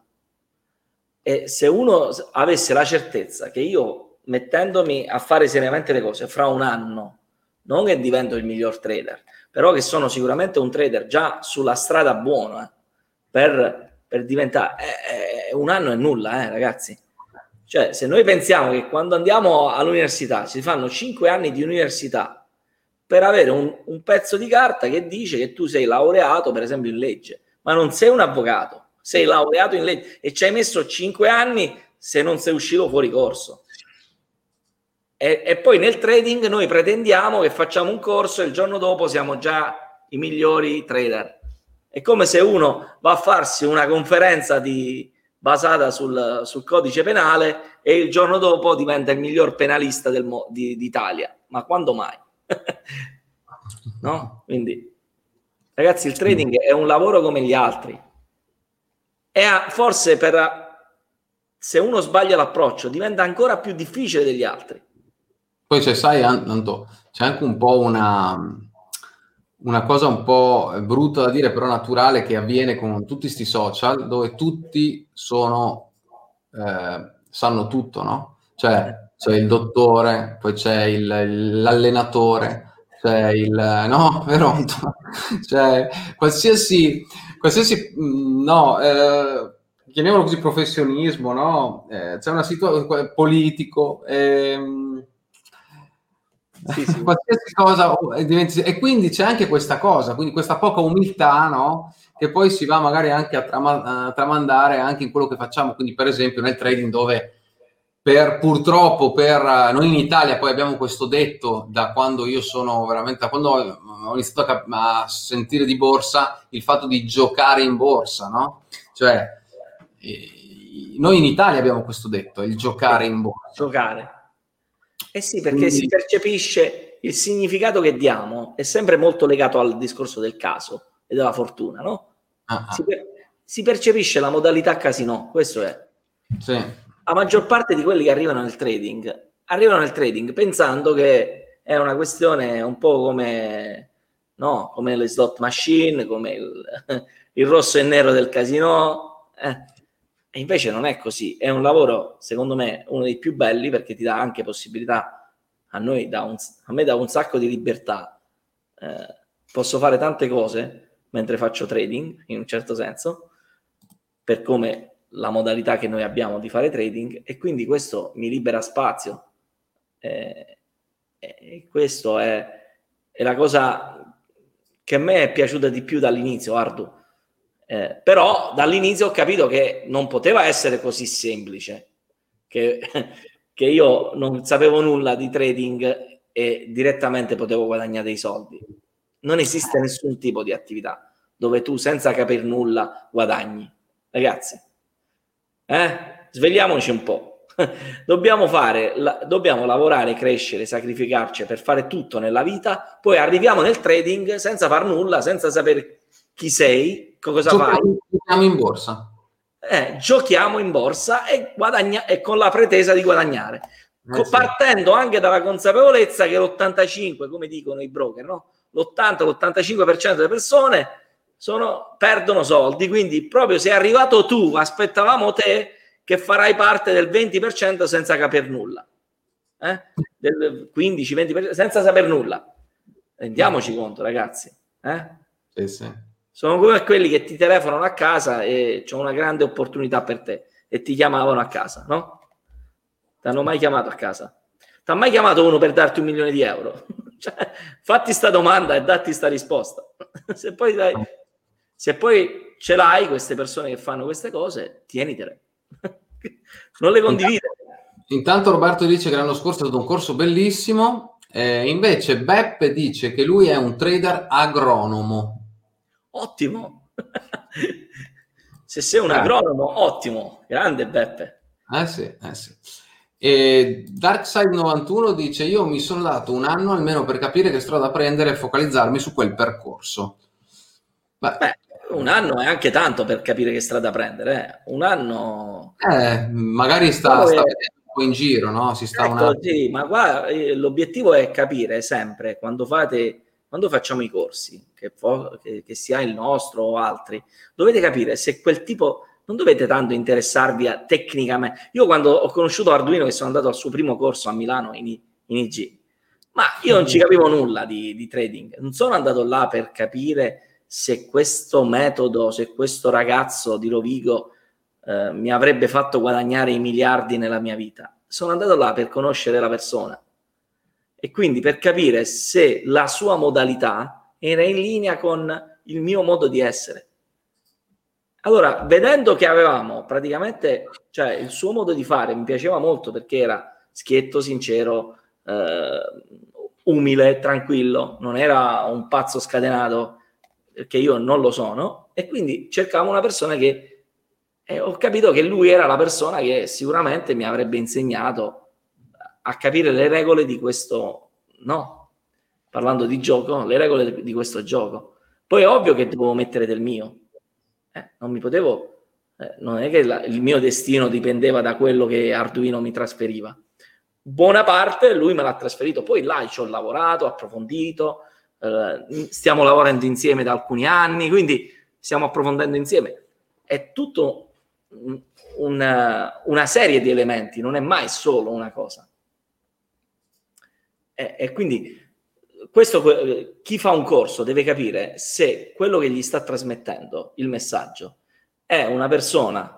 E se uno avesse la certezza che io mettendomi a fare seriamente le cose fra un anno, non che divento il miglior trader, però che sono sicuramente un trader già sulla strada buona eh, per, per, diventare... Eh, eh, un anno è nulla, eh, ragazzi. Cioè, se noi pensiamo che quando andiamo all'università si fanno cinque anni di università per avere un, un pezzo di carta che dice che tu sei laureato, per esempio, in legge, ma non sei un avvocato, sei laureato in legge e ci hai messo cinque anni se non sei uscito fuori corso. E, e, poi nel trading noi pretendiamo che facciamo un corso e il giorno dopo siamo già i migliori trader. È come se uno va a farsi una conferenza di, basata sul, sul, codice penale e il giorno dopo diventa il miglior penalista del, di, d'Italia. Ma quando mai? no? Quindi, ragazzi, il trading è un lavoro come gli altri. E forse per, se uno sbaglia l'approccio diventa ancora più difficile degli altri poi c'è, sai, Anto, c'è anche un po' una, una cosa un po' brutta da dire, però naturale, che avviene con tutti questi social, dove tutti sono, eh, sanno tutto, no? Cioè, c'è il dottore, poi c'è il, l'allenatore, c'è il... no, vero? cioè, qualsiasi, qualsiasi, mm, no, eh, chiamiamolo così professionismo, no? Eh, c'è una situazione politico, ehm, sì, sì. qualsiasi cosa e quindi c'è anche questa cosa, quindi questa poca umiltà, no? Che poi si va magari anche a, trama- a tramandare anche in quello che facciamo, quindi per esempio nel trading dove per, purtroppo per noi in Italia poi abbiamo questo detto da quando io sono veramente, da quando ho iniziato a, a sentire di borsa, il fatto di giocare in borsa, no? Cioè, noi in Italia abbiamo questo detto, il giocare in borsa. Giocare eh sì, perché Quindi... si percepisce il significato che diamo è sempre molto legato al discorso del caso e della fortuna, no? Ah, ah. Si, per... si, percepisce la modalità casino, questo è. Sì. La maggior parte di quelli che arrivano nel trading arrivano nel trading pensando che è una questione un po' come, no, come le slot machine, come il, il rosso e nero del casino. Eh. E invece non è così, è un lavoro, secondo me, uno dei più belli perché ti dà anche possibilità, a, noi da un, a me dà un sacco di libertà. Eh, posso fare tante cose mentre faccio trading, in un certo senso, per come la modalità che noi abbiamo di fare trading e quindi questo mi libera spazio. Eh, e questo è, è la cosa che a me è piaciuta di più dall'inizio, Ardu eh, però dall'inizio ho capito che non poteva essere così semplice, che, che io non sapevo nulla di trading e direttamente potevo guadagnare dei soldi. Non esiste nessun tipo di attività dove tu senza capire nulla guadagni. Ragazzi, Eh? Svegliamoci un po'. dobbiamo fare, la, dobbiamo lavorare, crescere, sacrificarci per fare tutto nella vita, poi arriviamo nel trading senza far nulla, senza sapere chi sei, cosa giochiamo, fai. Giochiamo in borsa. Eh, giochiamo in borsa e, guadagna- e con la pretesa di guadagnare. Eh, sì. Partendo anche dalla consapevolezza che l'85, come dicono i broker, no? l'80-85% delle persone sono, perdono soldi, quindi proprio sei arrivato tu, aspettavamo te che farai parte del 20% senza capire nulla, eh? del 15-20% senza sapere nulla. Rendiamoci conto, ragazzi. Eh? Sì, sì. Sono come quelli che ti telefonano a casa e c'è una grande opportunità per te e ti chiamavano a casa, no? Ti hanno mai chiamato a casa? Ti ha mai chiamato uno per darti un milione di euro? cioè, fatti sta domanda e datti sta risposta. se, poi dai, se poi ce l'hai queste persone che fanno queste cose, tienitele. non le condivide. Intanto Roberto dice che l'anno scorso è stato un corso bellissimo, eh, invece Beppe dice che lui è un trader agronomo. Ottimo! Se sei un agronomo, ottimo, grande Beppe. Eh sì, eh sì. E Darkside91 dice: Io mi sono dato un anno almeno per capire che strada prendere e focalizzarmi su quel percorso. Beh, Beh, un anno è anche tanto per capire che strada prendere. Eh. Un anno. Eh, magari sta, sta un po' in giro, no? Si sta ecco, una... sì, ma qua eh, l'obiettivo è capire sempre quando fate. Quando facciamo i corsi, che, che, che sia il nostro o altri, dovete capire se quel tipo non dovete tanto interessarvi a tecnicamente. Io quando ho conosciuto Arduino, che sono andato al suo primo corso a Milano in, in IG, ma io non ci capivo nulla di, di, trading. Non sono andato là per capire se questo metodo, se questo ragazzo di Rovigo eh, mi avrebbe fatto guadagnare i miliardi nella mia vita. Sono andato là per conoscere la persona e quindi per capire se la sua modalità era in linea con il mio modo di essere. Allora, vedendo che avevamo praticamente, cioè il suo modo di fare mi piaceva molto perché era schietto, sincero, eh, umile, tranquillo, non era un pazzo scatenato, perché io non lo sono, e quindi cercavo una persona che eh, ho capito che lui era la persona che sicuramente mi avrebbe insegnato a capire le regole di questo, no, parlando di gioco, le regole di questo gioco. Poi è ovvio che devo mettere del mio, eh, non mi potevo, eh, non è che la, il mio destino dipendeva da quello che Arduino mi trasferiva. Buona parte lui me l'ha trasferito, poi là ci ho lavorato, approfondito, eh, stiamo lavorando insieme da alcuni anni, quindi stiamo approfondendo insieme. È tutto una, una serie di elementi, non è mai solo una cosa. E, e quindi questo, chi fa un corso deve capire se quello che gli sta trasmettendo il messaggio è una persona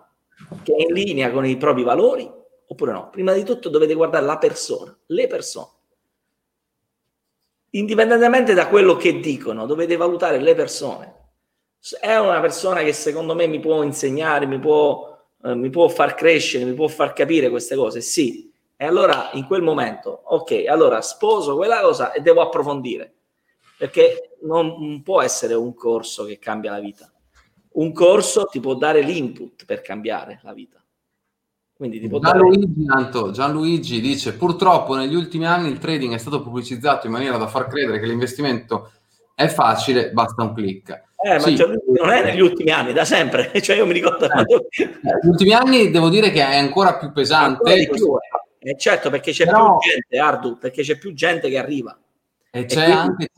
che è in linea con i propri valori oppure no. Prima di tutto dovete guardare la persona, le persone. Indipendentemente da quello che dicono, dovete valutare le persone. È una persona che secondo me mi può insegnare, mi può, eh, mi può far crescere, mi può far capire queste cose? Sì, e allora in quel momento, ok, allora sposo quella cosa e devo approfondire, perché non può essere un corso che cambia la vita. Un corso ti può dare l'input per cambiare la vita. Può Gianluigi, dare... Gianluigi dice, purtroppo negli ultimi anni il trading è stato pubblicizzato in maniera da far credere che l'investimento è facile, basta un clic. Eh, sì. ma non è negli ultimi anni, da sempre. cioè io mi ricordo... Eh, quando... Negli ultimi anni devo dire che è ancora più pesante. Ancora più, eh eh certo, perché c'è Però, più gente, Ardu, perché c'è più gente che arriva. E c'è anche,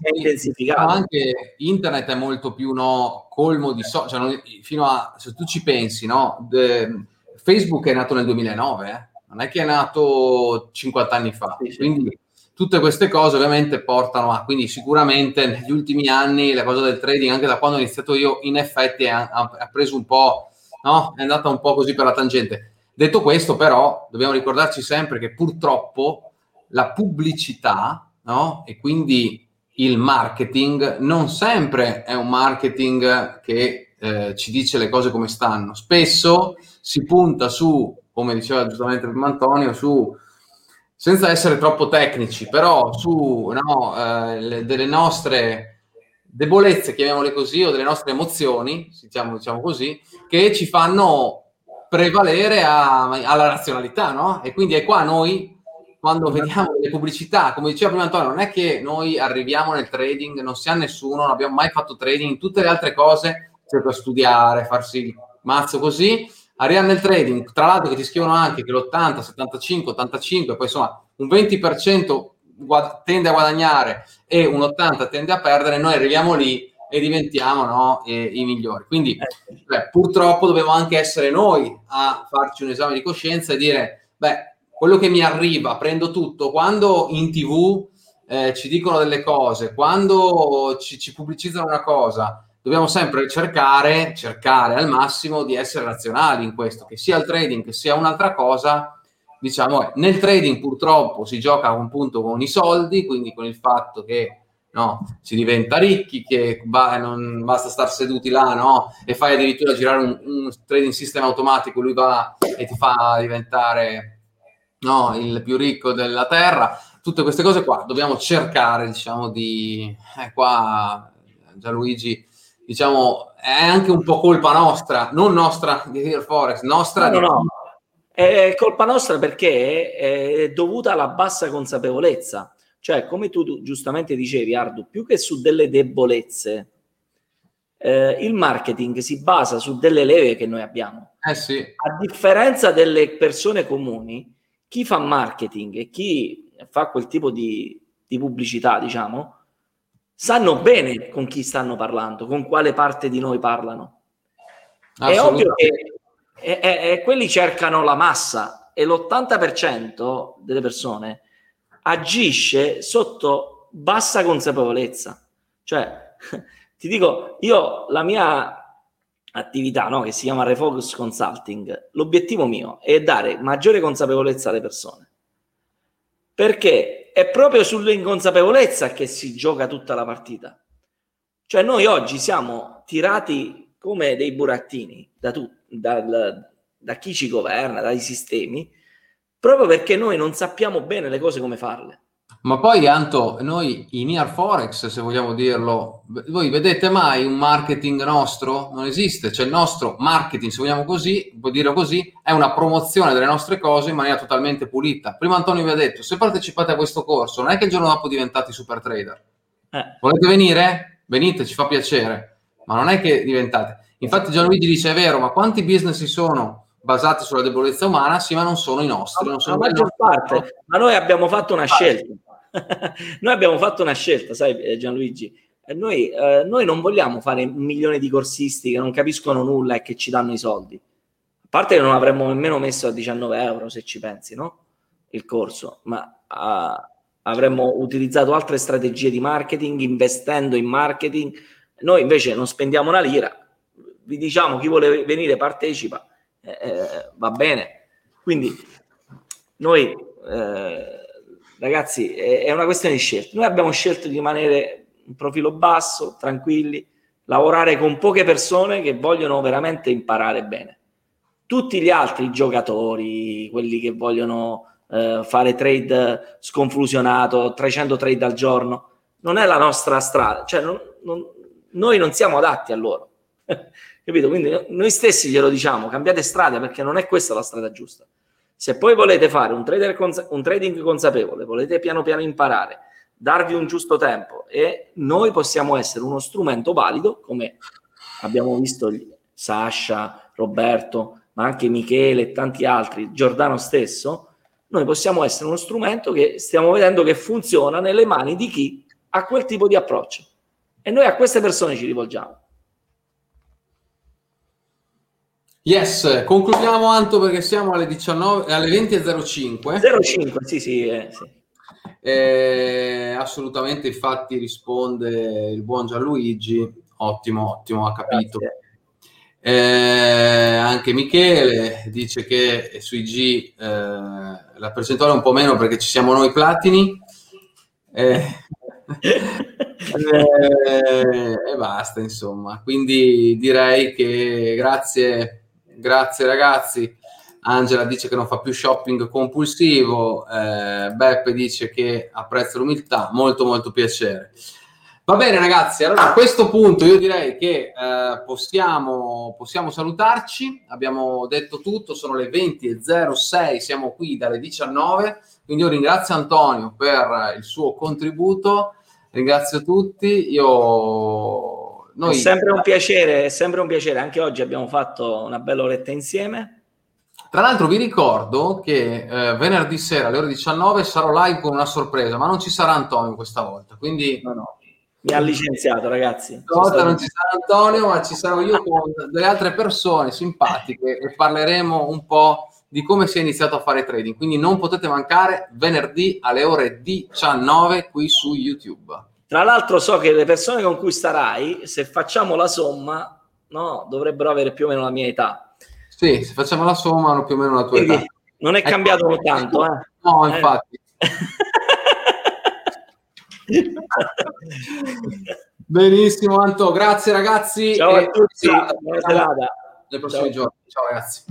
anche, internet è molto più no, colmo di so, cioè fino a se tu ci pensi, no, de, Facebook è nato nel 2009, eh? non è che è nato 50 anni fa. Sì, quindi tutte queste cose ovviamente portano a, quindi sicuramente negli ultimi anni la cosa del trading, anche da quando ho iniziato io, in effetti ha, ha preso un po', no, è andata un po' così per la tangente. Detto questo, però, dobbiamo ricordarci sempre che purtroppo la pubblicità, no? E quindi il marketing non sempre è un marketing che eh, ci dice le cose come stanno. Spesso si punta su, come diceva giustamente Antonio, su senza essere troppo tecnici, però su no, eh, le, delle nostre debolezze, chiamiamole così, o delle nostre emozioni, diciamo, diciamo così, che ci fanno prevalere a, alla razionalità, no? E quindi è qua noi, quando vediamo le pubblicità, come diceva prima Antonio, non è che noi arriviamo nel trading, non si ha nessuno, non abbiamo mai fatto trading, tutte le altre cose, per studiare, farsi il mazzo così, arriviamo nel trading, tra l'altro che ti scrivono anche che l'80, 75, 85, poi insomma un 20% tende a guadagnare e un 80 tende a perdere, noi arriviamo lì e diventiamo no, eh, i migliori. Quindi eh. beh, purtroppo dobbiamo anche essere noi a farci un esame di coscienza e dire, beh, quello che mi arriva, prendo tutto, quando in tv eh, ci dicono delle cose, quando ci, ci, pubblicizzano una cosa, dobbiamo sempre cercare, cercare al massimo di essere razionali in questo, che sia il trading che sia un'altra cosa, diciamo, nel trading purtroppo si gioca a un punto con i soldi, quindi con il fatto che no? si diventa ricchi, che va, non basta star seduti là no? e fai addirittura girare un, un trading system automatico, lui va e ti fa diventare no, il più ricco della terra. Tutte queste cose qua dobbiamo cercare, diciamo, di... Eh, qua Gianluigi, diciamo, è anche un po' colpa nostra, non nostra di Air Forex, nostra no, di... No, no. È colpa nostra perché è dovuta alla bassa consapevolezza cioè, come tu giustamente dicevi, Ardu, più che su delle debolezze, eh, il marketing si basa su delle leve che noi abbiamo. Eh sì. A differenza delle persone comuni, chi fa marketing e chi fa quel tipo di, di pubblicità, diciamo, sanno bene con chi stanno parlando, con quale parte di noi parlano. È ovvio che e, e, e quelli cercano la massa e l'80% delle persone agisce sotto bassa consapevolezza. Cioè, ti dico, io la mia attività, no, che si chiama Refocus Consulting, l'obiettivo mio è dare maggiore consapevolezza alle persone. Perché è proprio sull'inconsapevolezza che si gioca tutta la partita. Cioè noi oggi siamo tirati come dei burattini da, tu, dal, da chi ci governa, dai sistemi, proprio perché noi non sappiamo bene le cose come farle. Ma poi, Anto, noi in Near Forex, se vogliamo dirlo, voi vedete mai un marketing nostro? Non esiste, cioè il nostro marketing, se vogliamo così, può dire così, è una promozione delle nostre cose in maniera totalmente pulita. Prima Antonio vi ha detto, se partecipate a questo corso, non è che il giorno dopo diventate super trader. Eh. Volete venire? Venite, ci fa piacere, ma non è che diventate. Infatti Gianluigi dice, è vero, ma quanti business ci sono basati sulla debolezza umana, sì, ma non sono i nostri. Non sono la maggior parte, ma noi abbiamo fatto una scelta. noi abbiamo fatto una scelta, sai eh, Gianluigi, noi, eh, noi, non vogliamo fare un milione di corsisti che non capiscono nulla e che ci danno i soldi. A parte che non avremmo nemmeno messo a 19 euro, se ci pensi, no? Il corso, ma uh, avremmo utilizzato altre strategie di marketing, investendo in marketing. Noi invece non spendiamo una lira, vi diciamo chi vuole venire partecipa eh, eh, va bene. Quindi noi, eh, ragazzi, è, una questione di scelta. Noi abbiamo scelto di rimanere un profilo basso, tranquilli, lavorare con poche persone che vogliono veramente imparare bene. Tutti gli altri giocatori, quelli che vogliono eh, fare trade sconfusionato, 300 trade al giorno, non è la nostra strada, cioè non, non, noi non siamo adatti a loro. Capito? Quindi noi stessi glielo diciamo, cambiate strada perché non è questa la strada giusta. Se poi volete fare un, cons- un trading consapevole, volete piano piano imparare, darvi un giusto tempo e noi possiamo essere uno strumento valido, come abbiamo visto Sasha, Roberto, ma anche Michele e tanti altri, Giordano stesso, noi possiamo essere uno strumento che stiamo vedendo che funziona nelle mani di chi ha quel tipo di approccio. E noi a queste persone ci rivolgiamo. Yes, concludiamo Anto perché siamo alle, 19, alle 20.05. 05, sì, sì, eh, sì. Eh, assolutamente, infatti risponde il buon Gianluigi, ottimo, ottimo, ha capito. Eh, anche Michele dice che sui G eh, la percentuale è un po' meno perché ci siamo noi platini. Eh, eh, e basta, insomma. Quindi direi che grazie Grazie ragazzi. Angela dice che non fa più shopping compulsivo, eh, Beppe dice che apprezza l'umiltà, molto molto piacere. Va bene ragazzi, allora a questo punto io direi che eh, possiamo, possiamo, salutarci, abbiamo detto tutto, sono le 20.06, siamo qui dalle 19, quindi io ringrazio Antonio per il suo contributo, ringrazio tutti, io... Noi... È sempre un piacere, è sempre un piacere, anche oggi abbiamo fatto una bella oretta insieme. Tra l'altro vi ricordo che eh, venerdì sera alle ore 19 sarò live con una sorpresa, ma non ci sarà Antonio questa volta, quindi... No, no mi ha licenziato, ragazzi. Stavolta non ci sarà Antonio, ma ci sarò io con delle altre persone simpatiche e parleremo un po' di come si è iniziato a fare trading. Quindi non potete mancare venerdì alle ore 19 qui su YouTube. Tra l'altro so che le persone con cui starai, se facciamo la somma, no, dovrebbero avere più o meno la mia età. Sì, se facciamo la somma hanno più o meno la tua Quindi, età. Non è cambiato ecco, tanto, eh? No, infatti. Eh. Benissimo, Anto, grazie ragazzi. Ciao a tutti, buona serata. Nei prossimi Ciao. giorni. Ciao ragazzi.